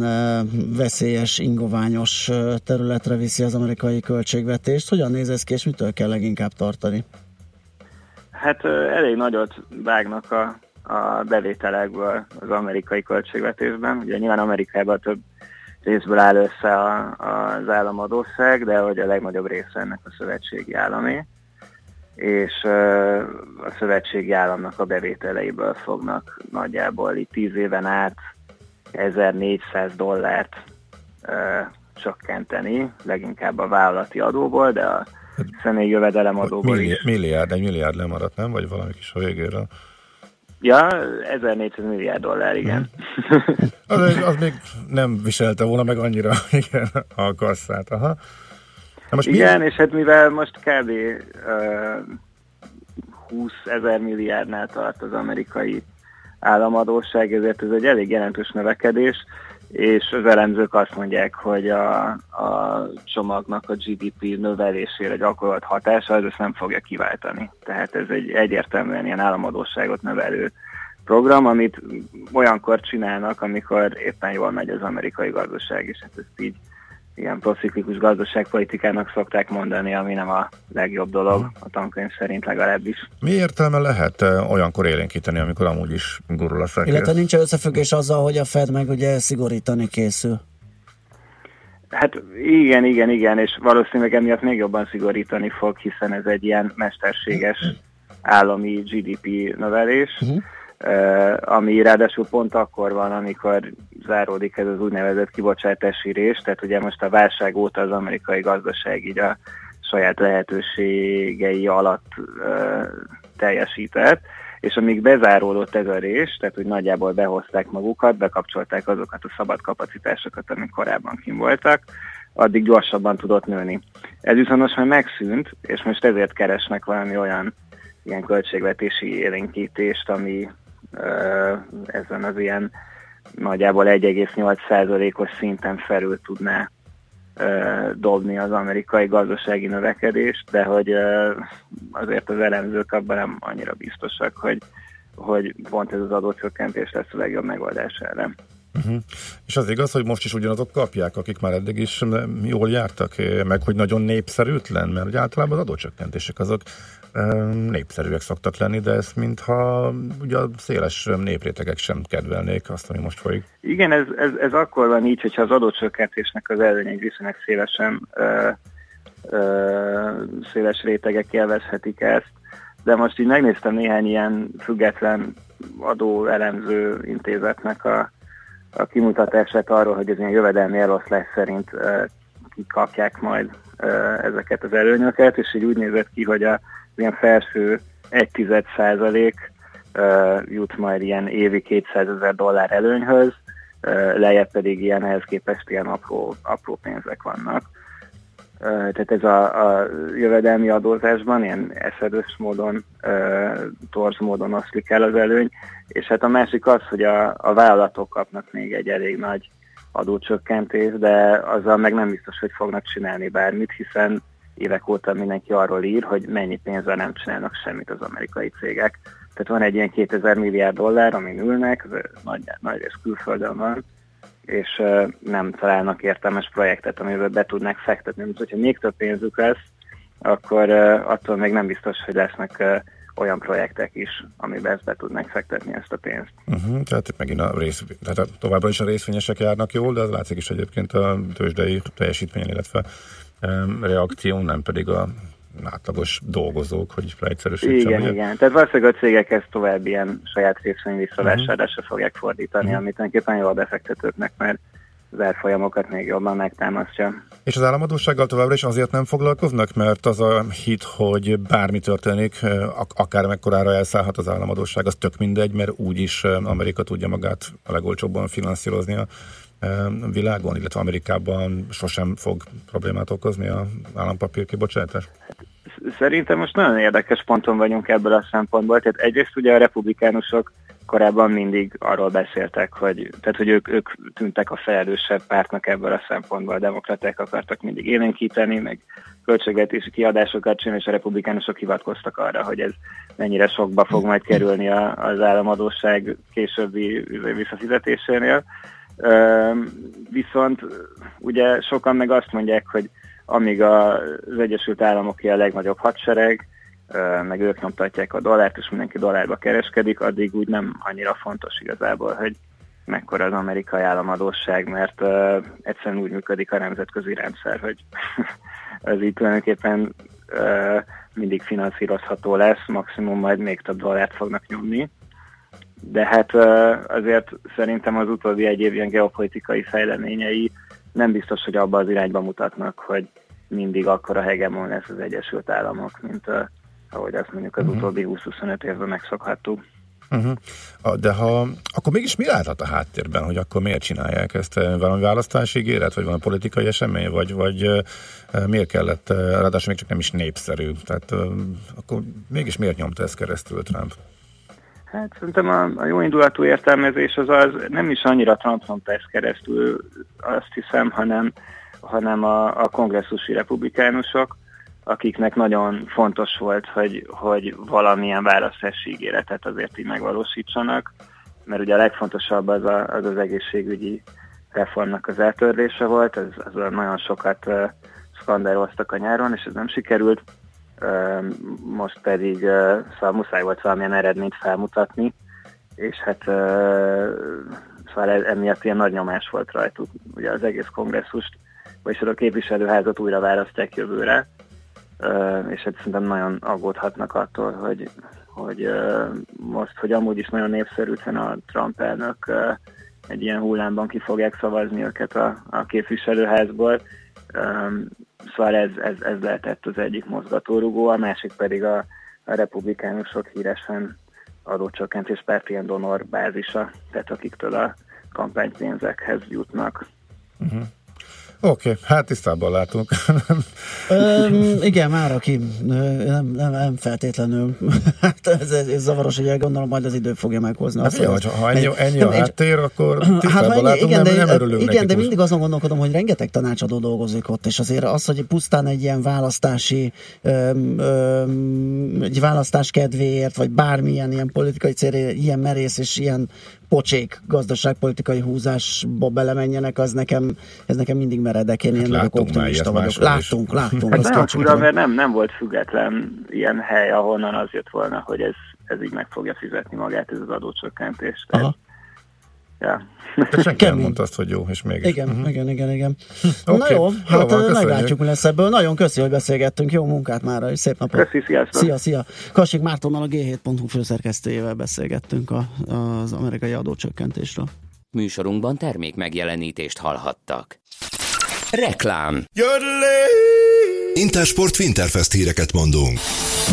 veszélyes, ingoványos területre viszi az amerikai költségvetést. Hogyan néz ez ki, és mitől kell leginkább tartani?
Hát elég nagyot vágnak a a bevételekből az amerikai költségvetésben. Ugye nyilván Amerikában több részből áll össze a, az államadóság, de hogy a legnagyobb része ennek a szövetségi állami, és a szövetségi államnak a bevételeiből fognak nagyjából itt 10 éven át 1400 dollárt csökkenteni, leginkább a vállalati adóból, de a személyi jövedelem adóból
milliárd,
is.
Milliárd, egy milliárd lemaradt, nem? Vagy valami kis a végéről.
Ja, 1400 milliárd dollár, igen.
az, az még nem viselte volna meg annyira igen, a kasszát. Aha.
Na most igen, mi... és hát mivel most kb. Uh, 20 ezer milliárdnál tart az amerikai államadóság, ezért ez egy elég jelentős növekedés, és az elemzők azt mondják, hogy a, a csomagnak a GDP növelésére gyakorolt hatása, ez ezt nem fogja kiváltani. Tehát ez egy egyértelműen ilyen államadóságot növelő program, amit olyankor csinálnak, amikor éppen jól megy az amerikai gazdaság, és hát ezt így ilyen prociklikus gazdaságpolitikának szokták mondani, ami nem a legjobb dolog, a tankönyv szerint legalábbis.
Mi értelme lehet eh, olyankor élénkíteni, amikor amúgy is gurul a szekér?
Illetve nincs összefüggés azzal, hogy a Fed meg ugye szigorítani készül.
Hát igen, igen, igen, és valószínűleg emiatt még jobban szigorítani fog, hiszen ez egy ilyen mesterséges állami GDP növelés. Uh-huh ami ráadásul pont akkor van, amikor záródik ez az úgynevezett kibocsátási rés, tehát ugye most a válság óta az amerikai gazdaság így a saját lehetőségei alatt ö, teljesített, és amíg bezáródott ez a rés, tehát hogy nagyjából behozták magukat, bekapcsolták azokat a szabad kapacitásokat, amik korábban kim voltak, addig gyorsabban tudott nőni. Ez viszont most már megszűnt, és most ezért keresnek valami olyan ilyen költségvetési élénkítést, ami ezen az ilyen nagyjából 1,8%-os szinten felül tudná dobni az amerikai gazdasági növekedést, de hogy azért az elemzők abban nem annyira biztosak, hogy, hogy pont ez az adócsökkentés lesz a legjobb megoldás erre.
Uh-huh. És az igaz, hogy most is ugyanazok kapják, akik már eddig is jól jártak, meg hogy nagyon népszerűtlen, mert általában az adócsökkentések azok népszerűek szoktak lenni, de ezt mintha ugye a széles néprétegek sem kedvelnék azt, ami most folyik.
Igen, ez, ez, ez akkor van így, hogyha az adócsökkentésnek az előnyei viszonylag szélesen ö, ö, széles rétegek élvezhetik ezt, de most így megnéztem néhány ilyen független adóelemző intézetnek a, a kimutatását arról, hogy ez ilyen jövedelmi eloszlás szerint uh, kikapják majd uh, ezeket az előnyöket, és így úgy nézett ki, hogy a ilyen felső 1 százalék jut majd ilyen évi 200 ezer dollár előnyhöz, lejjebb pedig ilyen ehhez képest ilyen apró, apró pénzek vannak. Tehát ez a, a jövedelmi adózásban ilyen eszedős módon, torz módon oszlik el az előny, és hát a másik az, hogy a, a vállalatok kapnak még egy elég nagy adócsökkentést, de azzal meg nem biztos, hogy fognak csinálni bármit, hiszen évek óta mindenki arról ír, hogy mennyi pénzzel nem csinálnak semmit az amerikai cégek. Tehát van egy ilyen 2000 milliárd dollár, amin ülnek, nagy, nagy rész külföldön van, és nem találnak értelmes projektet, amivel be tudnak fektetni. Mert hogyha még több pénzük lesz, akkor attól még nem biztos, hogy lesznek olyan projektek is, amiben ezt be tudnak fektetni ezt a pénzt.
Uh-huh, tehát itt megint a rész, tehát továbbra is a részvényesek járnak jól, de az látszik is egyébként a tőzsdei teljesítményen, illetve reakció, nem pedig a átlagos dolgozók, hogy leegyszerűsítsem.
Igen, ugye? igen. Tehát valószínűleg a cégek ezt tovább ilyen saját részvény visszavásárlásra uh-huh. fogják fordítani, uh-huh. amit tulajdonképpen jó a befektetőknek, mert az árfolyamokat még jobban megtámasztja.
És az államadósággal továbbra is azért nem foglalkoznak, mert az a hit, hogy bármi történik, akár mekkorára elszállhat az államadóság, az tök mindegy, mert úgyis Amerika tudja magát a legolcsóbban finanszírozni a világon, illetve Amerikában sosem fog problémát okozni a állampapír kibocsátás?
Szerintem most nagyon érdekes ponton vagyunk ebből a szempontból. Tehát egyrészt ugye a republikánusok korábban mindig arról beszéltek, hogy, tehát, hogy ők, ők tűntek a felelősebb pártnak ebből a szempontból. A demokraták akartak mindig élénkíteni, meg költségvetési kiadásokat csinálni, és a republikánusok hivatkoztak arra, hogy ez mennyire sokba fog majd kerülni a, az államadóság későbbi visszafizetésénél. Viszont ugye sokan meg azt mondják, hogy amíg az Egyesült Államok a legnagyobb hadsereg, meg ők nyomtatják a dollárt, és mindenki dollárba kereskedik, addig úgy nem annyira fontos igazából, hogy mekkora az amerikai államadóság, mert uh, egyszerűen úgy működik a nemzetközi rendszer, hogy ez így tulajdonképpen mindig finanszírozható lesz, maximum majd még több dollárt fognak nyomni. De hát azért szerintem az utóbbi egy év ilyen geopolitikai fejleményei nem biztos, hogy abba az irányba mutatnak, hogy mindig akkor a hegemon lesz az Egyesült Államok, mint ahogy azt mondjuk az uh-huh. utóbbi 20-25 évben megszokhattuk.
Uh-huh. De ha, akkor mégis mi állhat a háttérben, hogy akkor miért csinálják ezt? Valami választási ígéret, vagy valami politikai esemény, vagy, vagy miért kellett, ráadásul még csak nem is népszerű. Tehát akkor mégis miért nyomta ezt keresztül Trump?
Hát szerintem a, a jó indulatú értelmezés az az nem is annyira Trump nyomta ezt keresztül, azt hiszem, hanem, hanem a, a kongresszusi republikánusok, akiknek nagyon fontos volt, hogy, hogy valamilyen választási ígéretet azért így megvalósítsanak, mert ugye a legfontosabb az a, az, az egészségügyi reformnak az eltörlése volt, ez, az nagyon sokat uh, skandáloztak a nyáron, és ez nem sikerült, most pedig szóval muszáj volt valamilyen eredményt felmutatni, és hát szóval ez, emiatt ilyen nagy nyomás volt rajtuk, ugye az egész kongresszust, vagyis a képviselőházat újra választják jövőre, és hát szerintem nagyon aggódhatnak attól, hogy, hogy most, hogy amúgy is nagyon népszerűtlen a Trump elnök, egy ilyen hullámban ki fogják szavazni őket a, a képviselőházból. Szóval ez, ez, ez lehetett az egyik mozgatórugó, a másik pedig a, a republikánusok híresen adócsökkentés párt ilyen donor bázisa, tehát akiktől a kampánypénzekhez jutnak. Uh-huh.
Oké, okay, hát tisztában látunk.
Öm, igen, már aki nem, nem, nem feltétlenül. hát ez, ez zavaros, hogy gondolom, majd az idő fogja meghozni.
Hát jó, ha ennyi, ennyi a háttér, akkor tisztában hát, látunk, igen, nem, de, nem örülünk
Igen, de mindig azon gondolkodom, hogy rengeteg tanácsadó dolgozik ott, és azért az, hogy pusztán egy ilyen választási öm, öm, egy választás kedvéért, vagy bármilyen ilyen politikai célért, ilyen merész és ilyen pocsék gazdaságpolitikai húzásba belemenjenek, az nekem, ez nekem mindig meredek, én hát ilyen nagyok optimista vagyok. Láttunk, láttunk.
Hát nem, fura, mert nem, nem volt független ilyen hely, ahonnan az jött volna, hogy ez, ez így meg fogja fizetni magát, ez az adócsökkentés.
Aha.
Ja.
De senki nem mondta azt, hogy jó, és még.
Igen, uh-huh. igen, igen, igen. okay. Na jó, hát van, meglátjuk, mi lesz ebből. Nagyon köszi, hogy beszélgettünk. Jó munkát már, és szép napot.
Köszi, sziasztok.
Szia, szia. Kassik Mártonnal a G7.hu főszerkesztőjével beszélgettünk a, az amerikai adócsökkentésről.
Műsorunkban termék megjelenítést hallhattak. Reklám.
Intersport Winterfest híreket mondunk.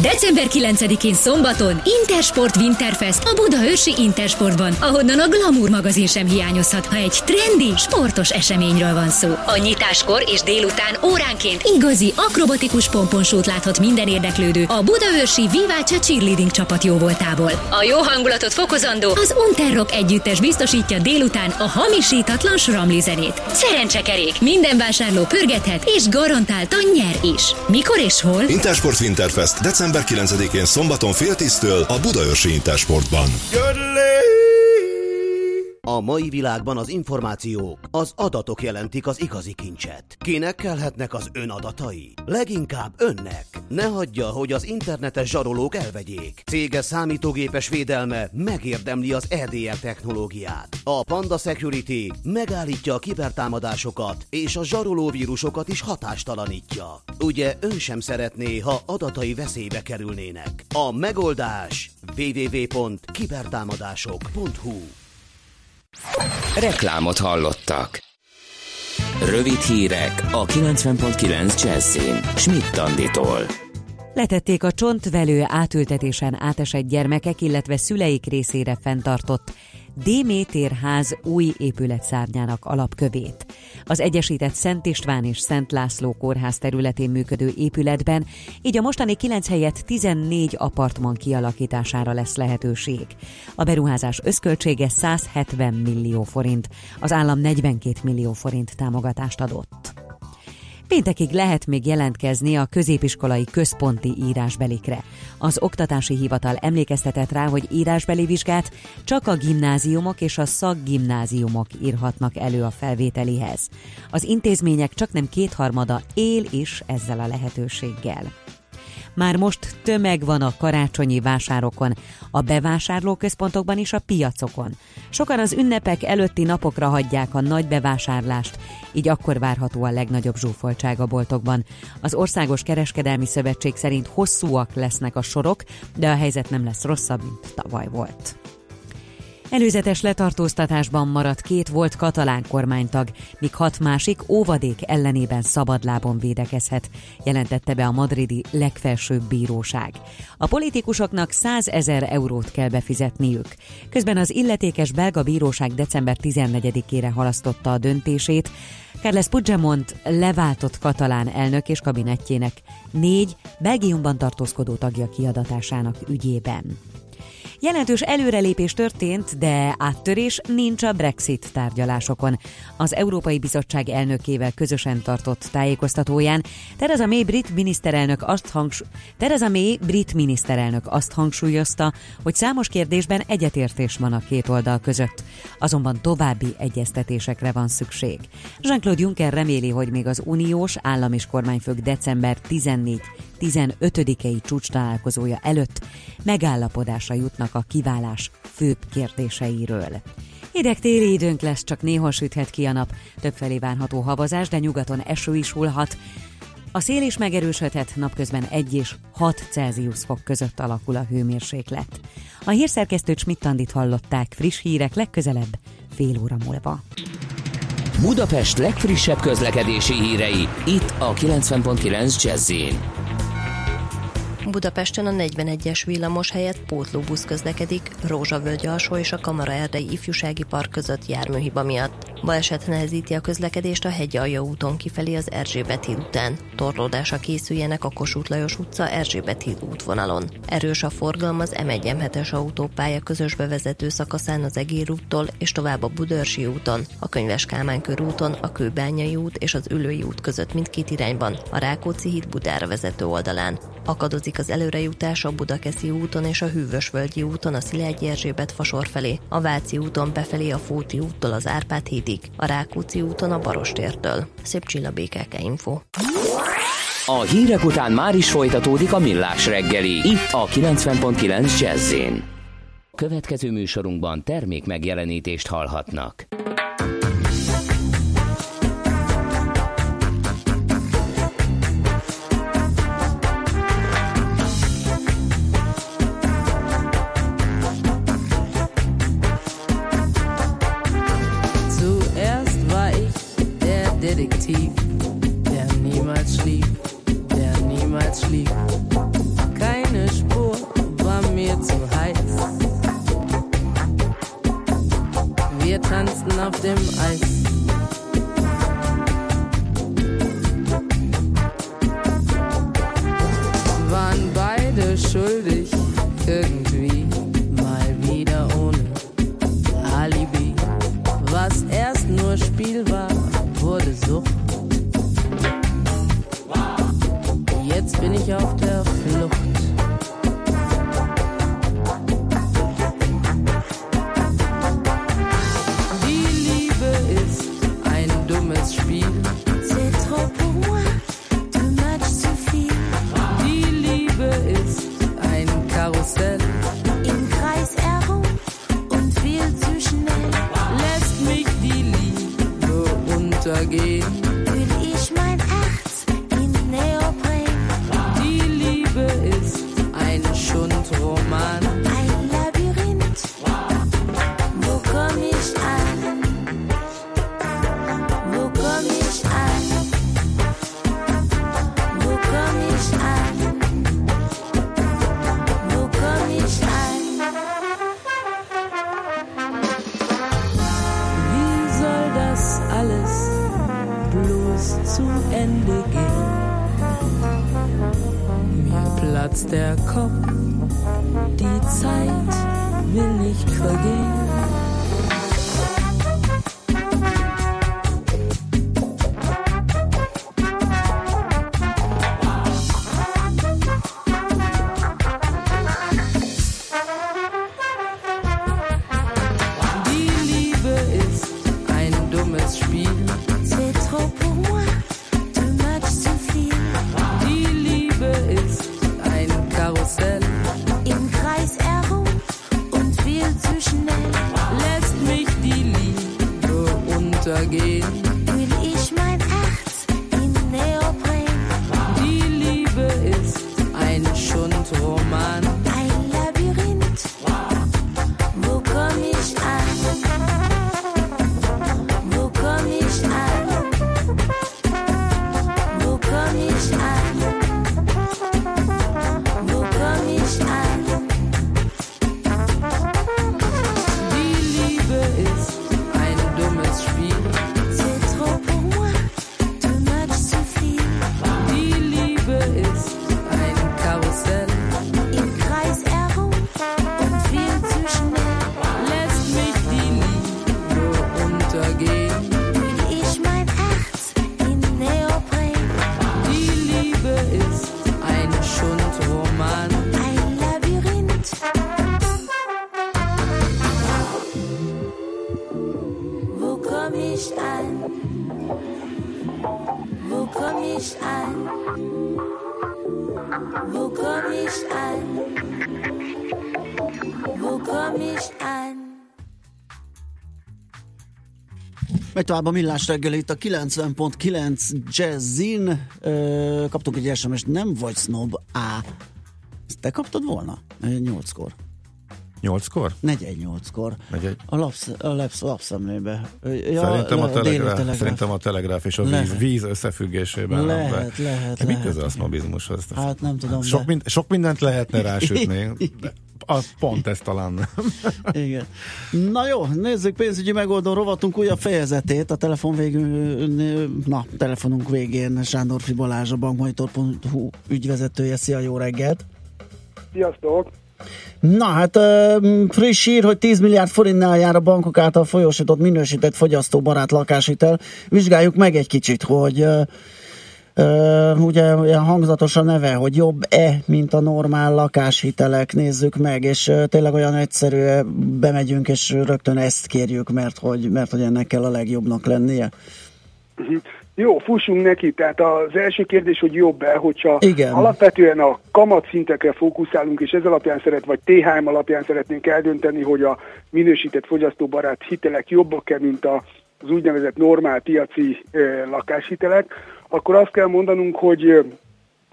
December 9-én szombaton Intersport Winterfest a Budaörsi Intersportban, ahonnan a Glamour magazin sem hiányozhat, ha egy trendi, sportos eseményről van szó. A nyitáskor és délután óránként igazi, akrobatikus pomponsót láthat minden érdeklődő a Budaörsi Vivácsa Cheerleading csapat jóvoltából. A jó hangulatot fokozandó az Unterrock együttes biztosítja délután a hamisítatlan sramli zenét. Szerencsekerék, minden vásárló pörgethet és garantáltan nyer is. Mikor és hol?
Intersport Winterfest, december december 9-én szombaton fél tíztől a Budaörsi Intersportban.
A mai világban az információk, az adatok jelentik az igazi kincset. Kinek kelhetnek az ön adatai? Leginkább önnek. Ne hagyja, hogy az internetes zsarolók elvegyék. Cége számítógépes védelme megérdemli az EDR technológiát. A Panda Security megállítja a kibertámadásokat, és a zsaroló vírusokat is hatástalanítja. Ugye ön sem szeretné, ha adatai veszélybe kerülnének. A megoldás www.kibertámadások.hu
Reklámot hallottak. Rövid hírek a 90.9 Jazzin. Schmidt Anditól.
Letették a csontvelő átültetésen átesett gyermekek, illetve szüleik részére fenntartott Démétérház új épületszárnyának alapkövét. Az Egyesített Szent István és Szent László kórház területén működő épületben, így a mostani 9 helyett 14 apartman kialakítására lesz lehetőség. A beruházás összköltsége 170 millió forint, az állam 42 millió forint támogatást adott. Péntekig lehet még jelentkezni a középiskolai központi írásbelikre. Az Oktatási Hivatal emlékeztetett rá, hogy írásbeli vizsgát csak a gimnáziumok és a szakgimnáziumok írhatnak elő a felvételihez. Az intézmények csak nem kétharmada él is ezzel a lehetőséggel. Már most tömeg van a karácsonyi vásárokon, a bevásárlóközpontokban és a piacokon. Sokan az ünnepek előtti napokra hagyják a nagy bevásárlást, így akkor várható a legnagyobb zsúfoltság a boltokban. Az Országos Kereskedelmi Szövetség szerint hosszúak lesznek a sorok, de a helyzet nem lesz rosszabb, mint tavaly volt. Előzetes letartóztatásban maradt két volt katalán kormánytag, míg hat másik óvadék ellenében szabadlábon védekezhet, jelentette be a madridi legfelsőbb bíróság. A politikusoknak 100 ezer eurót kell befizetniük. Közben az illetékes belga bíróság december 14-ére halasztotta a döntését, Carles Puigdemont leváltott katalán elnök és kabinettjének négy Belgiumban tartózkodó tagja kiadatásának ügyében. Jelentős előrelépés történt, de áttörés nincs a Brexit tárgyalásokon. Az Európai Bizottság elnökével közösen tartott tájékoztatóján Theresa May brit miniszterelnök azt, hangs- May brit miniszterelnök azt hangsúlyozta, hogy számos kérdésben egyetértés van a két oldal között. Azonban további egyeztetésekre van szükség. Jean-Claude Juncker reméli, hogy még az uniós állam és kormányfők december 14 15-i csúcs találkozója előtt megállapodásra jutnak a kiválás főbb kérdéseiről. Hideg téli időnk lesz, csak néhol süthet ki a nap, többfelé várható havazás, de nyugaton eső is hullhat. A szél is megerősödhet, napközben 1 és 6 Celsius fok között alakul a hőmérséklet. A hírszerkesztő Schmidt hallották friss hírek legközelebb fél óra múlva.
Budapest legfrissebb közlekedési hírei itt a 90.9 jazz
Budapesten a 41-es villamos helyett pótlóbusz közlekedik, Rózsavölgy alsó és a Kamara Erdei Ifjúsági Park között járműhiba miatt. Baleset nehezíti a közlekedést a Hegyalja úton kifelé az Erzsébet híd után. Torlódásra készüljenek a Kossuth Lajos utca Erzsébet híd útvonalon. Erős a forgalom az m 1 es autópálya közös bevezető szakaszán az Egér úttól és tovább a Budörsi úton, a Könyves Kálmán körúton, a Kőbányai út és az Ülői út között mindkét irányban, a Rákóczi híd Budára vezető oldalán. Akadozik az előrejutás a Budakeszi úton és a Hűvösvölgyi úton a Szilágyi Erzsébet fasor felé, a Váci úton befelé a Fóti úttól az Árpád hídig, a Rákóczi úton a Barostértől. Szép csilla BKK Info.
A hírek után már is folytatódik a millás reggeli, itt a 90.9 jazz Következő műsorunkban termék megjelenítést hallhatnak.
Detektiv, der niemals schlief, der niemals schlief. Keine Spur war mir zu heiß. Wir tanzten auf dem Eis.
Megy tovább a millás reggel itt a 90.9 Jazzin. Ö, kaptunk egy sms nem vagy snob, á. Ezt te kaptad volna? Nyolckor.
Nyolckor?
Negyed nyolckor.
Negyed.
A, lapsz, a lapsz, lapszemlébe. Ja,
szerintem, a
le- déli
telegráf, szerintem a telegráf és a víz,
Lehet.
víz összefüggésében.
Lehet,
nem be.
lehet,
Mit
lehet.
köze a sznobizmushoz?
Hát nem tudom,
Sok,
de-
mind, sok mindent lehetne rásütni. De a, pont ez talán nem.
Igen. Na jó, nézzük pénzügyi megoldó rovatunk újabb fejezetét. A telefon végül, na, telefonunk végén Sándor Balázs, a bankmonitor.hu ügyvezetője. Szia, jó reggelt!
Sziasztok!
Na hát friss hír, hogy 10 milliárd forintnál jár a bankok által folyósított minősített fogyasztóbarát lakáshitel. Vizsgáljuk meg egy kicsit, hogy ugye olyan hangzatos a neve, hogy jobb-e, mint a normál lakáshitelek, nézzük meg, és tényleg olyan egyszerű, bemegyünk, és rögtön ezt kérjük, mert hogy, mert hogy ennek kell a legjobbnak lennie.
Mhm. Jó, fussunk neki. Tehát az első kérdés, hogy jobb-e, hogyha
Igen.
alapvetően a kamatszintekre fókuszálunk, és ez alapján szeret, vagy THM alapján szeretnénk eldönteni, hogy a minősített fogyasztóbarát hitelek jobbak-e, mint a, az úgynevezett normál piaci lakáshitelek, akkor azt kell mondanunk, hogy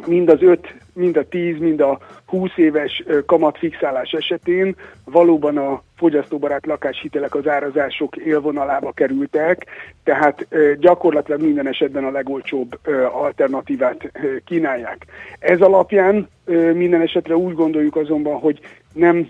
mind az 5, mind a 10, mind a 20 éves kamatfixálás esetén valóban a fogyasztóbarát lakáshitelek az árazások élvonalába kerültek, tehát gyakorlatilag minden esetben a legolcsóbb alternatívát kínálják. Ez alapján minden esetre úgy gondoljuk azonban, hogy nem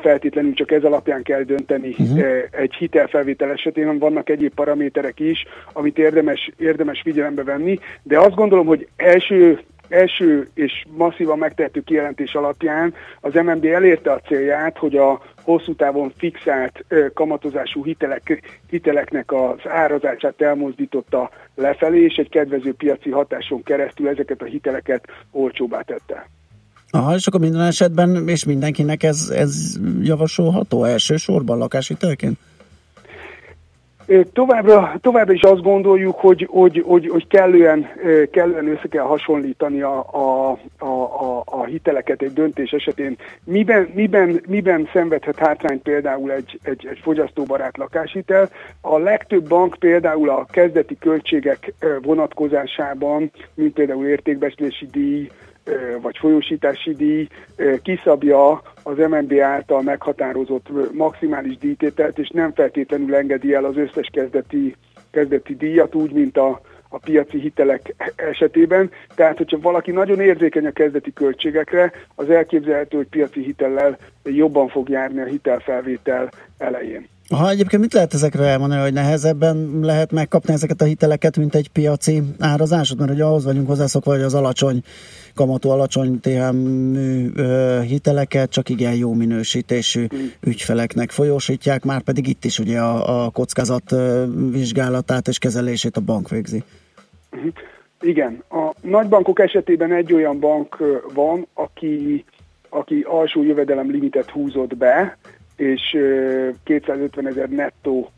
feltétlenül csak ez alapján kell dönteni ö, egy hitelfelvétel esetén, vannak egyéb paraméterek is, amit érdemes, érdemes figyelembe venni, de azt gondolom, hogy első első és masszívan megtehető kijelentés alapján az MNB elérte a célját, hogy a hosszú távon fixált kamatozású hitelek, hiteleknek az árazását elmozdította lefelé, és egy kedvező piaci hatáson keresztül ezeket a hiteleket olcsóbbá tette.
Aha, és akkor minden esetben, és mindenkinek ez, ez javasolható elsősorban lakáshitelként?
Továbbra, továbbra is azt gondoljuk, hogy, hogy, hogy, hogy kellően, kellően össze kell hasonlítani a, a, a, a, a hiteleket egy döntés esetén. Miben, miben, miben szenvedhet hátrányt például egy, egy, egy fogyasztóbarát lakáshitel? A legtöbb bank például a kezdeti költségek vonatkozásában, mint például értékbecslési díj, vagy folyósítási díj kiszabja az MNB által meghatározott maximális díjtételt, és nem feltétlenül engedi el az összes kezdeti, kezdeti díjat, úgy, mint a, a piaci hitelek esetében. Tehát, hogyha valaki nagyon érzékeny a kezdeti költségekre, az elképzelhető, hogy piaci hitellel jobban fog járni a hitelfelvétel elején.
Ha egyébként mit lehet ezekről elmondani, hogy nehezebben lehet megkapni ezeket a hiteleket, mint egy piaci árazásod? Mert ugye ahhoz vagyunk hozzászokva, hogy az alacsony kamatú, alacsony THM hiteleket csak igen jó minősítésű ügyfeleknek folyósítják, már pedig itt is ugye a, a kockázat vizsgálatát és kezelését a bank végzi.
Igen, a nagybankok esetében egy olyan bank van, aki, aki alsó jövedelem limitet húzott be, és ö, 250 ezer nettó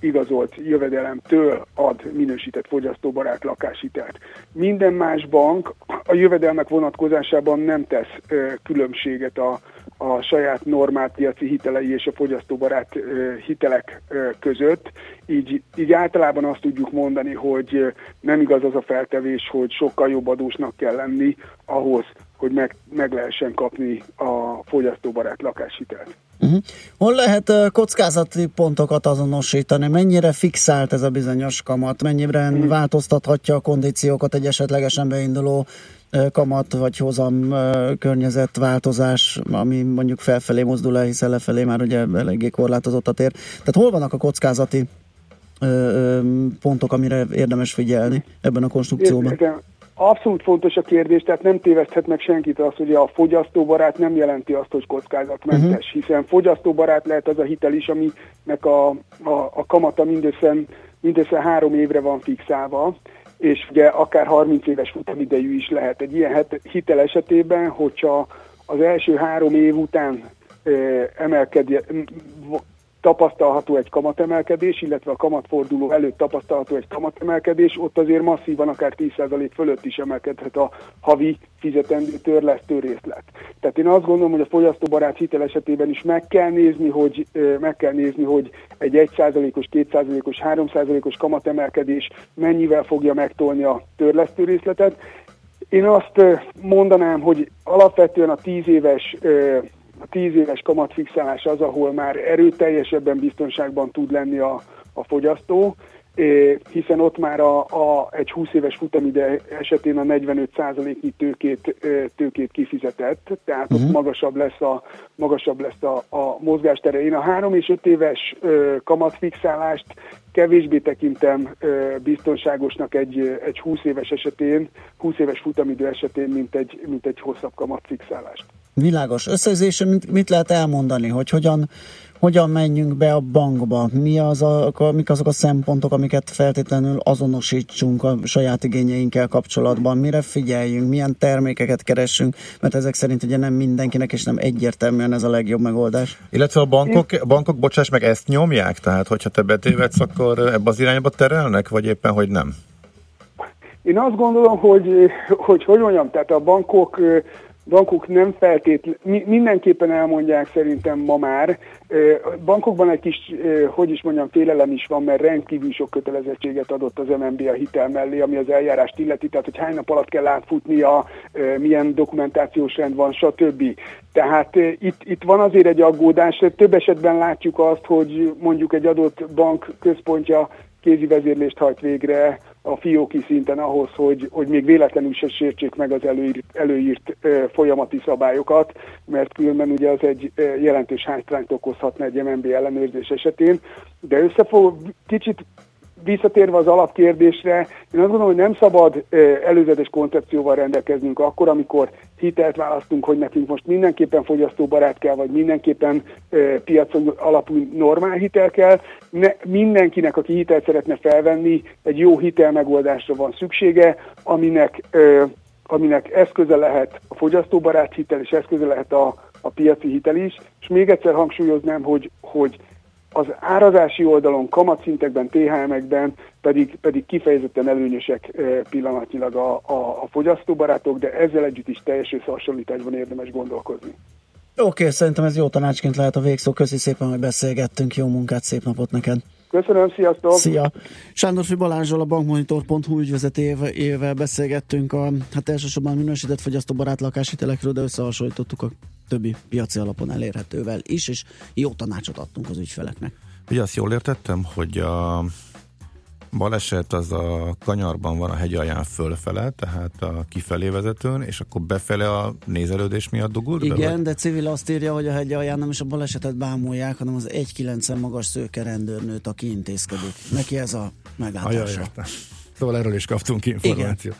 igazolt jövedelemtől ad minősített fogyasztóbarát lakáshitelt. Minden más bank a jövedelmek vonatkozásában nem tesz különbséget a, a saját normál piaci hitelei és a fogyasztóbarát hitelek között. Így, így általában azt tudjuk mondani, hogy nem igaz az a feltevés, hogy sokkal jobb adósnak kell lenni ahhoz, hogy meg, meg lehessen kapni a fogyasztóbarát lakáshitelt.
Uh-huh. Hol lehet uh, kockázati pontokat azonosítani? Mennyire fixált ez a bizonyos kamat? Mennyire uh-huh. változtathatja a kondíciókat egy esetlegesen beinduló uh, kamat vagy hozam uh, környezetváltozás, ami mondjuk felfelé mozdul el, hiszen lefelé már ugye eléggé korlátozott a tér. Tehát hol vannak a kockázati pontok, amire érdemes figyelni ebben a konstrukcióban?
Értem. Abszolút fontos a kérdés, tehát nem téveszthet meg senkit az, hogy a fogyasztóbarát nem jelenti azt, hogy kockázatmentes, uh-huh. hiszen fogyasztóbarát lehet az a hitel is, aminek a, a, a kamata mindössze, mindössze három évre van fixálva, és ugye akár 30 éves futamidejű is lehet. Egy ilyen hitel esetében, hogyha az első három év után emelkedje, tapasztalható egy kamatemelkedés, illetve a kamatforduló előtt tapasztalható egy kamatemelkedés, ott azért masszívan akár 10% fölött is emelkedhet a havi fizetendő törlesztő részlet. Tehát én azt gondolom, hogy a fogyasztóbarát hitel esetében is meg kell nézni, hogy, meg kell nézni, hogy egy 1%-os, 2%-os, 3%-os kamatemelkedés mennyivel fogja megtolni a törlesztő részletet. Én azt mondanám, hogy alapvetően a 10 éves a tíz éves kamatfixálás az, ahol már erőteljesebben biztonságban tud lenni a, a fogyasztó, hiszen ott már a, a, egy 20 éves futamide esetén a 45%-nyi tőkét, tőkét kifizetett, tehát uh-huh. ott magasabb lesz a, magasabb lesz a, a mozgástere. Én a 3 és 5 éves kamatfixálást kevésbé tekintem biztonságosnak egy, egy 20 éves esetén, 20 éves futamidő esetén, mint egy, mint egy hosszabb kamatfixálást.
Világos. Összegzésre mit, mit lehet elmondani, hogy hogyan, hogyan menjünk be a bankba? Mi az a, mik azok a szempontok, amiket feltétlenül azonosítsunk a saját igényeinkkel kapcsolatban? Mire figyeljünk? Milyen termékeket keressünk? Mert ezek szerint ugye nem mindenkinek, és nem egyértelműen ez a legjobb megoldás.
Illetve a bankok, bankok bocsáss meg, ezt nyomják? Tehát, hogyha te betévedsz, akkor ebbe az irányba terelnek, vagy éppen, hogy nem?
Én azt gondolom, hogy, hogy hogy mondjam, tehát a bankok bankok nem feltétlenül, mindenképpen elmondják szerintem ma már. Bankokban egy kis, hogy is mondjam, félelem is van, mert rendkívül sok kötelezettséget adott az MNB a hitel mellé, ami az eljárást illeti, tehát hogy hány nap alatt kell átfutnia, milyen dokumentációs rend van, stb. Tehát itt, itt van azért egy aggódás, több esetben látjuk azt, hogy mondjuk egy adott bank központja kézi vezérlést hajt végre a fióki szinten ahhoz, hogy, hogy még véletlenül se sértsék meg az előírt, előírt folyamati szabályokat, mert különben ugye az egy jelentős hátrányt okozhatna egy MNB ellenőrzés esetén, de összefog, kicsit visszatérve az alapkérdésre, én azt gondolom, hogy nem szabad előzetes koncepcióval rendelkeznünk akkor, amikor hitelt választunk, hogy nekünk most mindenképpen fogyasztóbarát kell, vagy mindenképpen piacon alapú normál hitel kell. Ne, mindenkinek, aki hitelt szeretne felvenni, egy jó hitel megoldásra van szüksége, aminek, aminek eszköze lehet a fogyasztóbarát hitel, és eszköze lehet a, a piaci hitel is. És még egyszer hangsúlyoznám, hogy, hogy az árazási oldalon, kamatszintekben, THM-ekben pedig, pedig kifejezetten előnyösek pillanatnyilag a, a, a fogyasztóbarátok, de ezzel együtt is teljes összehasonlításban érdemes gondolkozni.
Oké, okay, szerintem ez jó tanácsként lehet a végszó. Köszi szépen, hogy beszélgettünk. Jó munkát, szép napot neked!
Köszönöm, sziasztok!
Szia! Sándor Balázsral a bankmonitor.hu ügyvezetőjével beszélgettünk a hát elsősorban minősített fogyasztóbarát lakáshitelekről, de összehasonlítottuk a többi piaci alapon elérhetővel is, és jó tanácsot adtunk az ügyfeleknek.
Ugye azt jól értettem, hogy a baleset az a kanyarban van a hegy alján fölfele, tehát a kifelé vezetőn, és akkor befele a nézelődés miatt dugult
Igen,
vagy?
de civil azt írja, hogy a hegy alján nem is a balesetet bámulják, hanem az 1,9 magas szőke rendőrnőt, aki intézkedik. Neki ez a
Ajaj,
meglátása.
értem. Szóval erről is kaptunk információt.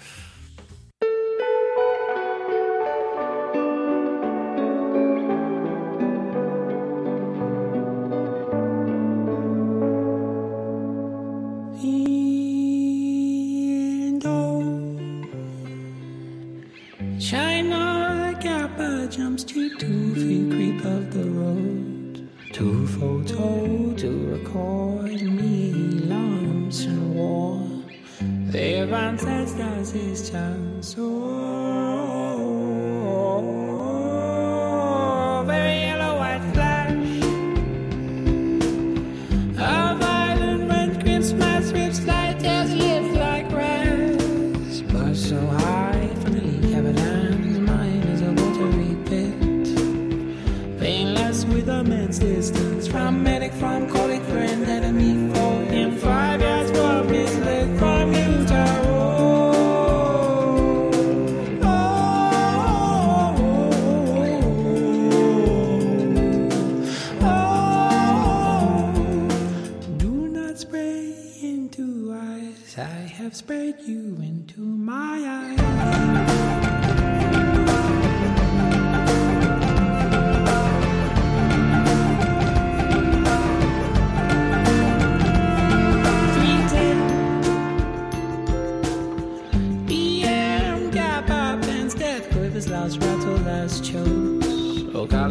China Kappa jumps to two feet creep of the road. Two photo to record me lumps and war. Their ancestors is just so very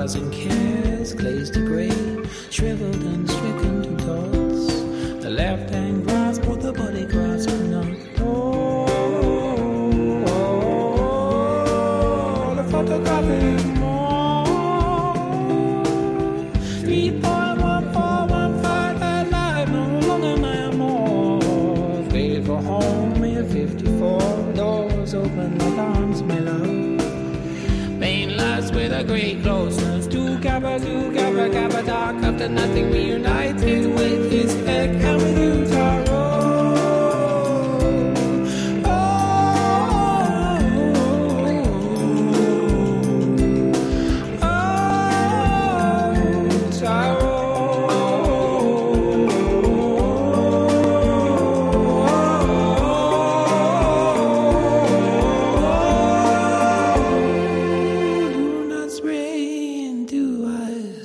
Oh, collars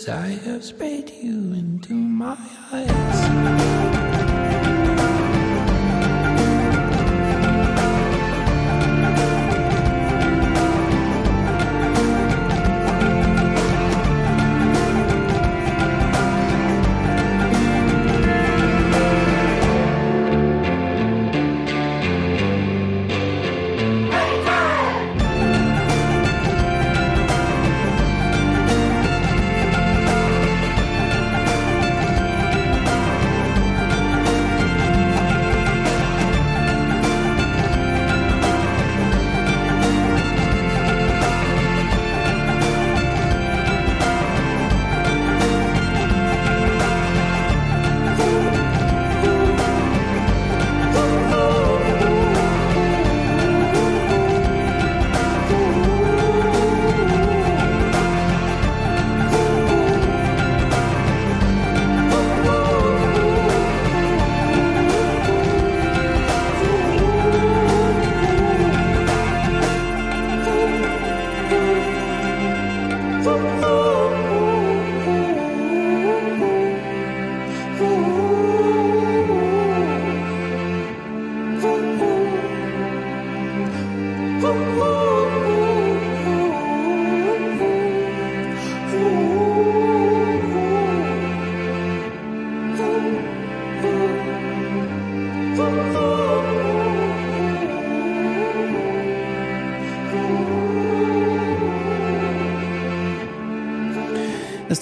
I have sprayed you into my eyes.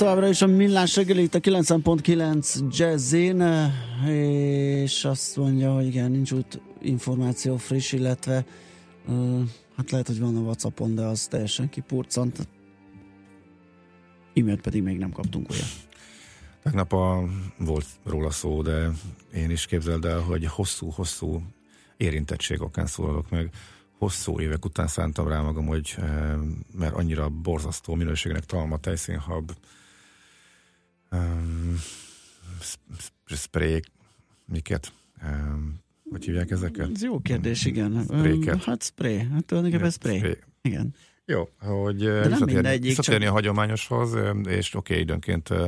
Továbbra is a millás reggeli itt a 90.9 Jazzin, és azt mondja, hogy igen, nincs út információ friss, illetve uh, hát lehet, hogy van a Whatsappon, de az teljesen kipurcant. E-mailt pedig még nem kaptunk olyan.
Tegnap a, volt róla szó, de én is képzeld el, hogy hosszú-hosszú érintettség okán szólalok meg. Hosszú évek után szántam rá magam, hogy eh, mert annyira borzasztó minőségnek talma, tejszínhab, um, spray, miket, um, hogy hívják ezeket?
Ez jó kérdés, igen.
Spréket.
Um, hát spray, hát tulajdonképpen. Spray. Igen.
Jó, hogy
nem
visszatérni,
mindegyik,
visszatérni
csak-
a hagyományoshoz, ö, és oké, okay, időnként ö,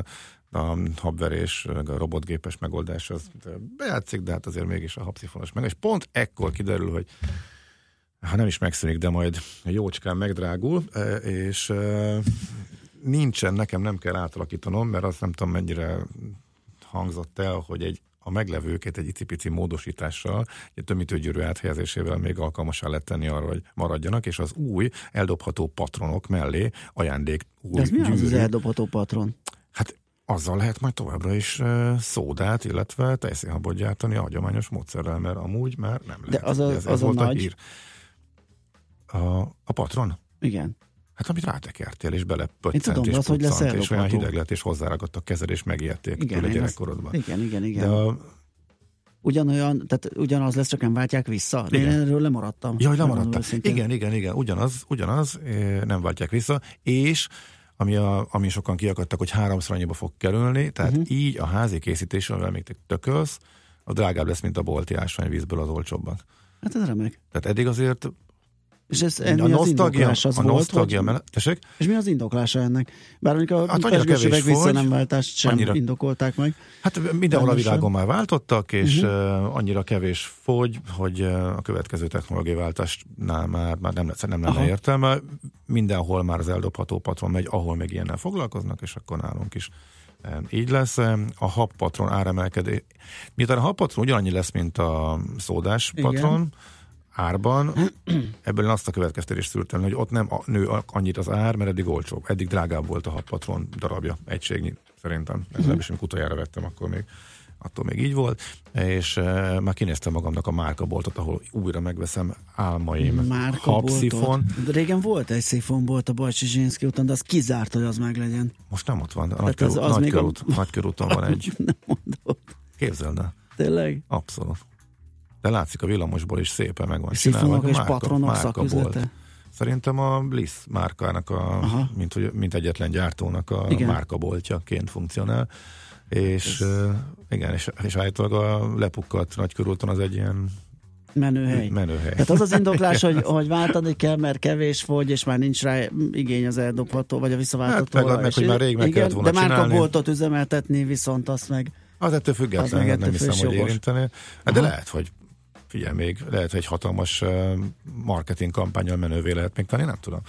a habverés, a robotgépes megoldás az bejátszik, de hát azért mégis a habszifonos meg. És pont ekkor kiderül, hogy ha nem is megszűnik, de majd jócskán megdrágul, és nincsen, nekem nem kell átalakítanom, mert azt nem tudom mennyire hangzott el, hogy egy a meglevőket egy icipici módosítással, egy tömítőgyűrű áthelyezésével még alkalmasá lehet tenni arra, hogy maradjanak, és az új eldobható patronok mellé ajándék új
De ez mi az az
gyűrű.
eldobható patron?
Hát azzal lehet majd továbbra is szódát, illetve tejszínhabot gyártani a hagyományos módszerrel, mert amúgy már nem lehet.
De az a-
ez,
az
ez
a
volt
nagy?
hír. A, a patron?
Igen.
Hát amit rátekertél, és bele
Én tudom,
és
az, hogy lesz
és olyan hideg lett, és hozzáragadt a kezed, és megijedték
Igen,
tőle
én
gyerekkorodban.
azt- igen, igen, igen.
De a,
Ugyanolyan, tehát ugyanaz lesz, csak nem váltják vissza. De én
Igen.
erről lemaradtam.
Ja, hogy
Megmondom
lemaradtál.
őszintén.
Igen, igen, igen, ugyanaz, ugyanaz, eh, nem váltják vissza, és ami, a, ami sokan kiakadtak, hogy háromszor annyiba fog kerülni, tehát uh-huh. így a házi készítés, amivel még te tökölsz, a drágább lesz, mint a bolti ásványvízből az olcsóbbak.
Hát ez remek.
Tehát eddig azért
És ez
a
ennél az indoklás az
a
volt,
nosztalgia
hogy...
mellett, tessék?
És mi az indoklása ennek? Bár mondjuk a
Hát
hát,
annyira
pesgősövek
kevés
vissza
fogy,
nem váltást sem
annyira-
indokolták meg.
Hát mindenhol a világon már váltottak, és uh-huh. annyira kevés fogy, hogy a következő technológiaváltásnál már, már nem, lesz, nem lenne
Aha.
értelme. Mindenhol már az eldobható patron megy, ahol meg ilyennel foglalkoznak, és akkor nálunk is így lesz. A habpatron áremelkedés. Miután a habpatron ugyanannyi lesz, mint a szódás
Igen.
Patron, árban, ebből én azt a következtetést szűrtem, le, hogy ott nem a, nő annyit az ár, mert eddig olcsóbb. Eddig drágább volt a habpatron darabja, egységnyi szerintem. Legalábbis amikor utoljára vettem, akkor még attól még így volt, és uh, már kinéztem magamnak a márkaboltot, ahol újra megveszem álmaim habszifon.
Régen volt egy szifonbolt a Bajcsi Zsinszki úton, de az kizárt, hogy az meg legyen.
Most nem ott van, a
Tehát
nagykörút,
az- az még a-
nagykörúton van egy.
Nem mondod.
Képzeld el.
Tényleg?
Abszolút. De látszik a villamosból is szépen meg van csinálva.
és
Márka-
patronok
márkabolt.
szaküzlete?
Szerintem a Bliss márkának, a, mint, hogy, mint egyetlen gyártónak a
Igen.
márkaboltjaként funkcionál. És uh, igen, és, és állítólag a lepukkat nagykörúton az egy ilyen
Menőhely.
menőhely.
Tehát az az indoklás, hogy, hogy váltani kell, mert kevés fogy, és már nincs rá igény az eldobható, vagy a visszaváltató.
Hát meg- meg, hogy már rég meg kellett volna
De már
csinálni.
boltot üzemeltetni, viszont azt meg...
Az ettől függetlenül
meg
nem hiszem,
is
hogy érinteni. Hát de lehet, hogy figyelj még, lehet, egy hatalmas marketing kampányal menővé lehet még tenni, nem tudom.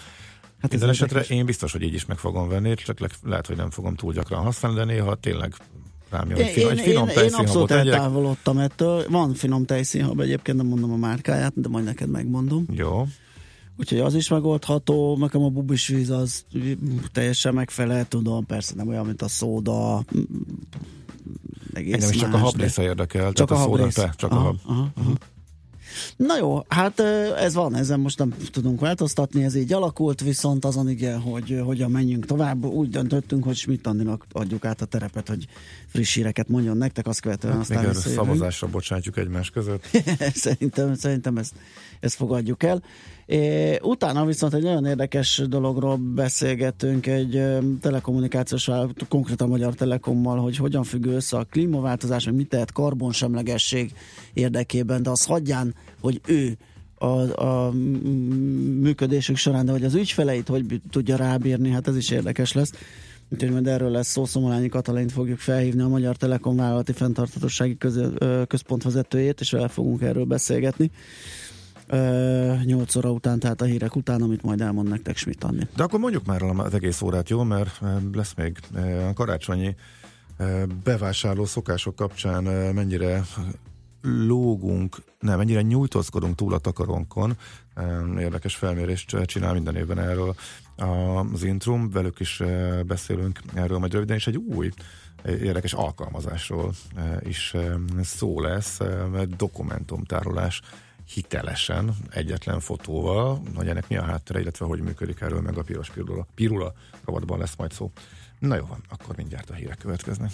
Hát Minden esetre
érdekes.
én biztos, hogy így is meg fogom venni, csak le, lehet, hogy nem fogom túl gyakran használni, de néha tényleg rám jön,
Én,
finom,
én,
egy finom
én, én abszolút eltávolodtam ettől. Van finom tejszínhab, egyébként nem mondom a márkáját, de majd neked megmondom.
Jó.
Úgyhogy az is megoldható, nekem a bubis víz az teljesen megfelel, tudom, persze nem olyan, mint a szóda, egész
Engem is csak a
más,
hab része érdekel,
Csak a
a
habrész.
te, csak a
Aha,
hab.
aha, aha. Na jó, hát ez van, ezen most nem tudunk változtatni, ez így alakult, viszont azon igen, hogy hogyan menjünk tovább, úgy döntöttünk, hogy Schmidt Andinak adjuk át a terepet, hogy friss híreket mondjon nektek, azt követően
Hát
aztán visszajövünk.
szavazásra bocsátjuk egymás között.
szerintem, szerintem ezt, ezt fogadjuk el. É, utána viszont egy nagyon érdekes dologról beszélgetünk, egy ö, telekommunikációs konkrétan Magyar Telekommal, hogy hogyan függ össze a klímaváltozás, hogy mit tehet karbonsemlegesség érdekében, de az hagyján, hogy ő a, a működésük során, de hogy az ügyfeleit hogy tudja rábírni, hát ez is érdekes lesz. Úgyhogy majd erről lesz szó, Szomolányi Katalint fogjuk felhívni, a Magyar Telekom vállalati ö, központ vezetőjét, és vele fogunk erről beszélgetni. Ö, 8 óra után, tehát a hírek után, amit majd elmond nektek Schmidt Anni.
De akkor mondjuk már az egész órát, jó? Mert lesz még a karácsonyi bevásárló szokások kapcsán mennyire lógunk, nem, mennyire nyújtózkodunk túl a takarónkon. Érdekes felmérést csinál minden évben erről az Intrum, velük is beszélünk erről majd röviden, és egy új érdekes alkalmazásról is szó lesz, dokumentumtárolás hitelesen, egyetlen fotóval, hogy ennek mi a háttere, illetve hogy működik erről, meg a piros pirula, pirula rovatban lesz majd szó. Na jó van, akkor mindjárt a hírek következnek.